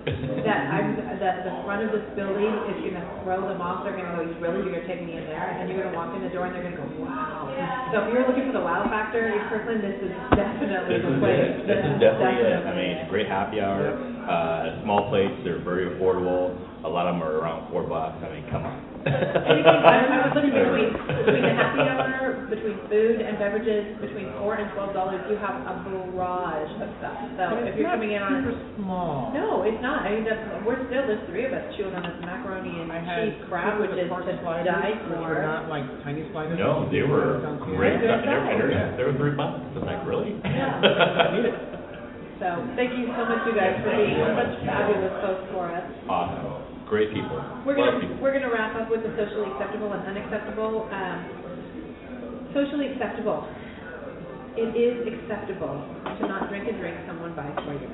That I'm, that the front of this building is gonna throw them off, they're gonna go, you really, you're gonna take me in there, and you're gonna walk in the door and they're gonna go, wow. So if you're looking for the wow factor in Kirkland, this is definitely This the is place. it. This is definitely it. I mean, great happy hour, uh, small plates, they're very affordable. A lot of them are around four bucks. I mean, come on. Anything, I I was looking between, between the happy hour, between food and beverages, between four and twelve dollars, you have a barrage of stuff. So But if it's you're not coming in on. super small. No, it's not. I mean, that's, we're still, there's three of us chewing on this macaroni and I had cheese crab, which is to die which were for. not like tiny sliders. No, they were Down here. great They're stuff. And they were, good. they were three bucks. I'm like, really? Yeah. So, thank you so much, you guys, for being such fabulous folks for us. Awesome. Great people. We're gonna, people. we're gonna wrap up with the socially acceptable and unacceptable. Um, socially acceptable. It is acceptable to not drink a drink someone buys for you.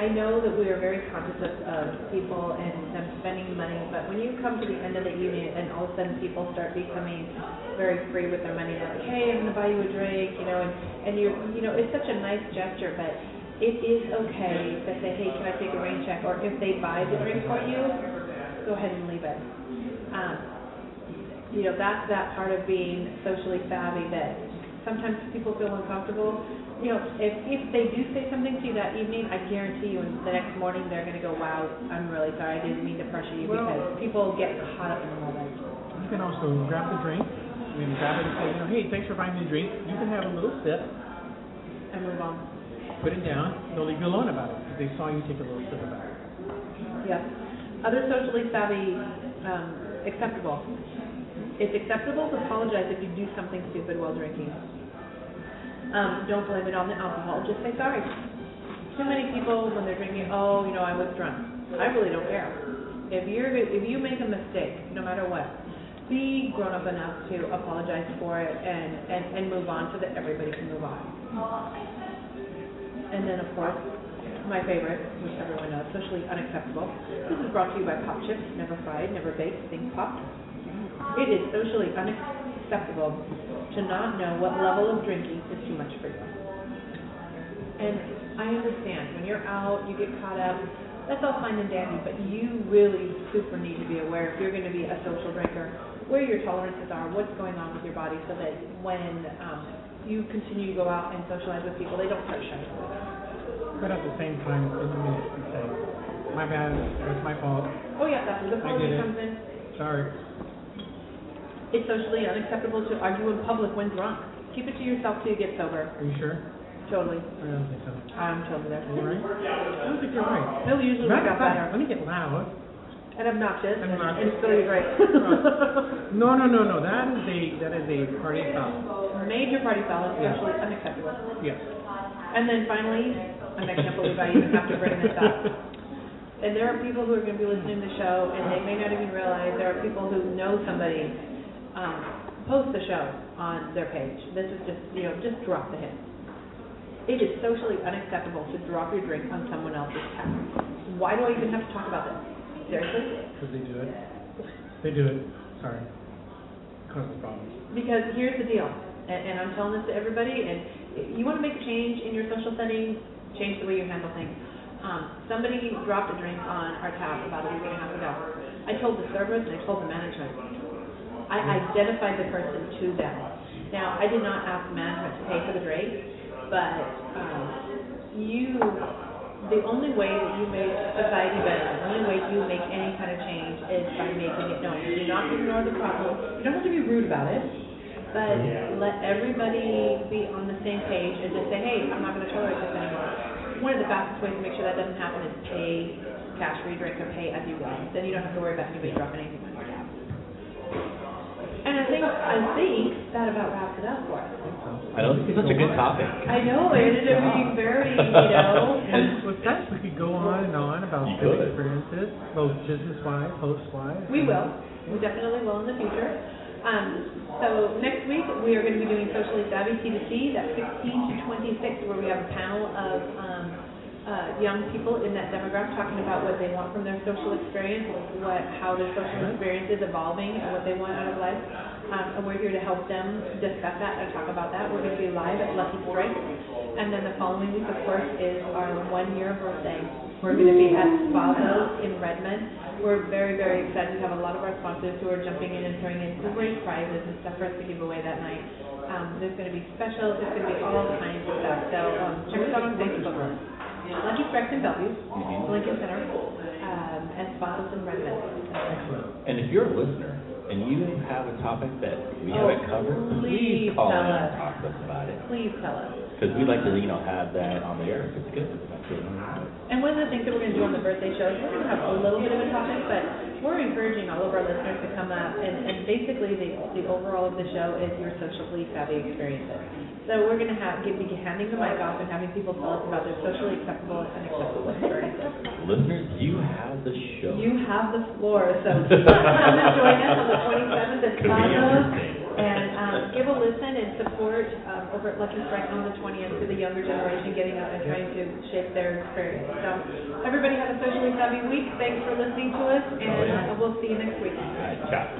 I know that we are very conscious of, of people and them spending money, but when you come to the end of the evening and all of a sudden people start becoming very free with their money, like, hey, I'm gonna buy you a drink, you know, and, and you're, you know, it's such a nice gesture, but it is okay to say, hey, can I take a rain check? Or if they buy the drink for you, go ahead and leave it. Um, you know, that's that part of being socially savvy that sometimes people feel uncomfortable. You know, if, if they do say something to you that evening, I guarantee you, the next morning, they're gonna go, wow, I'm really sorry, I didn't mean to pressure you, Well- because people get caught up in the moment. You can also grab the drink, can grab it and say, you know, hey, thanks for buying me the drink. You can have a little sip, And move on. Put it down, they'll leave you alone about it, because they saw you take a little sip about it. Yes. Other socially savvy, um, acceptable. It's acceptable to apologize if you do something stupid while drinking. Um, don't blame it on the alcohol, just say sorry. Too many people, when they're drinking, oh, you know, I was drunk. I really don't care. If you're, if you make a mistake, no matter what, be grown up enough to apologize for it and, and, and move on so that everybody can move on. And then, of course, my favorite, which everyone knows, socially unacceptable. This is brought to you by Popchips, never fried, never baked, think pop. It is socially unacceptable to not know what level of drinking is too much for you. And I understand, when you're out, you get caught up, that's all fine and dandy, but you really super need to be aware, if you're gonna be a social drinker, where your tolerances are, what's going on with your body, so that when, um, you continue to go out and socialize with people, they don't shutting you. But at the same time, in the minute, you say, my bad, it's my fault, Oh, yeah, that's where the apology comes in. sorry. It's socially unacceptable to argue in public when drunk. Keep it to yourself till you get sober. Are you sure? Totally. I don't think so. I'm totally there. Are you right? I don't think you're right. He'll usually Matter fact, better. let me get loud. And obnoxious, and, Obnoxious. and still you're right. No, no, no, no, that is a, that is a party foul. Major party foul is Yeah. socially unacceptable. Yes. And then finally, and I can't believe I even have to bring this up. And there are people who are gonna be listening to the show, and they may not even realize, there are people who know somebody, um, post the show on their page. This is just, you know, just drop the hint. It is socially unacceptable to drop your drink on someone else's tab. Why do I even have to talk about this? Seriously? Because they do it. They do it. Sorry. Causes problems. Because here's the deal, and, and I'm telling this to everybody, and you want to make a change in your social setting, change the way you handle things. Um, somebody dropped a drink on our tab about a week and a half ago. I told the servers and I told the management. I identified the person to them. Now, I did not ask management to pay for the drink, but um, you, the only way that you make society better, the only way you make any kind of change is by making it known. You do not ignore the problem. You don't have to be rude about it, but let everybody be on the same page and just say, hey, I'm not going to tolerate this anymore. One of the fastest ways to make sure that doesn't happen is pay cash for your drink or pay as you go. Then you don't have to worry about anybody dropping anything on your tab. And I think, I think that about wraps it up for us. I know, this is such a good topic. I know, it ended up being very, you know, And with that, we could go on and on about You good could. experiences, both business-wise, host-wise. we will. We definitely will in the future. Um, so next week, we are gonna be doing socially savvy C2C, that's sixteen to twenty-six, where we have a panel of, um, uh, young people in that demographic talking about what they want from their social experience, what, how their social experience is evolving and what they want out of life. Um, and we're here to help them discuss that and talk about that. We're gonna be live at Lucky Strike. And then the following week, of course, is our one-year birthday. We're gonna be at Spazzo in Redmond. We're very, very excited to have a lot of our sponsors who are jumping in and throwing in great prizes and stuff for us to give away that night. Um, there's gonna be specials, there's gonna be all kinds of stuff, so, um, check us out on Facebook. Lucky Strike in Bellevue, Mhm. Lincoln Center, um, and Spazzos in Redmond. Excellent. And if you're a listener and you have a topic that we Oh, haven't covered, please please call in tell and us. talk to us about it. Please tell us. Because we'd like to, you know, have that on the air if it's good. That's what we want to do. And one of the things that we're gonna do on the birthday show is we're gonna have a little bit of a topic, but we're encouraging all of our listeners to come up and, and basically the, the overall of the show is your socially savvy experiences. So we're gonna have, give, be handing the mic off and having people tell us about their socially acceptable and unacceptable experiences. Listeners, you have the show. You have the floor, so come and join us on the twenty-seventh at Could be Spazzo. interesting. And, um, give a listen and support, um, over at Lucky Strike on the twentieth to the younger generation getting out and trying to shape their experience. So, everybody have a socially savvy week. Thanks for listening to us, and uh, we'll see you next week. Ciao.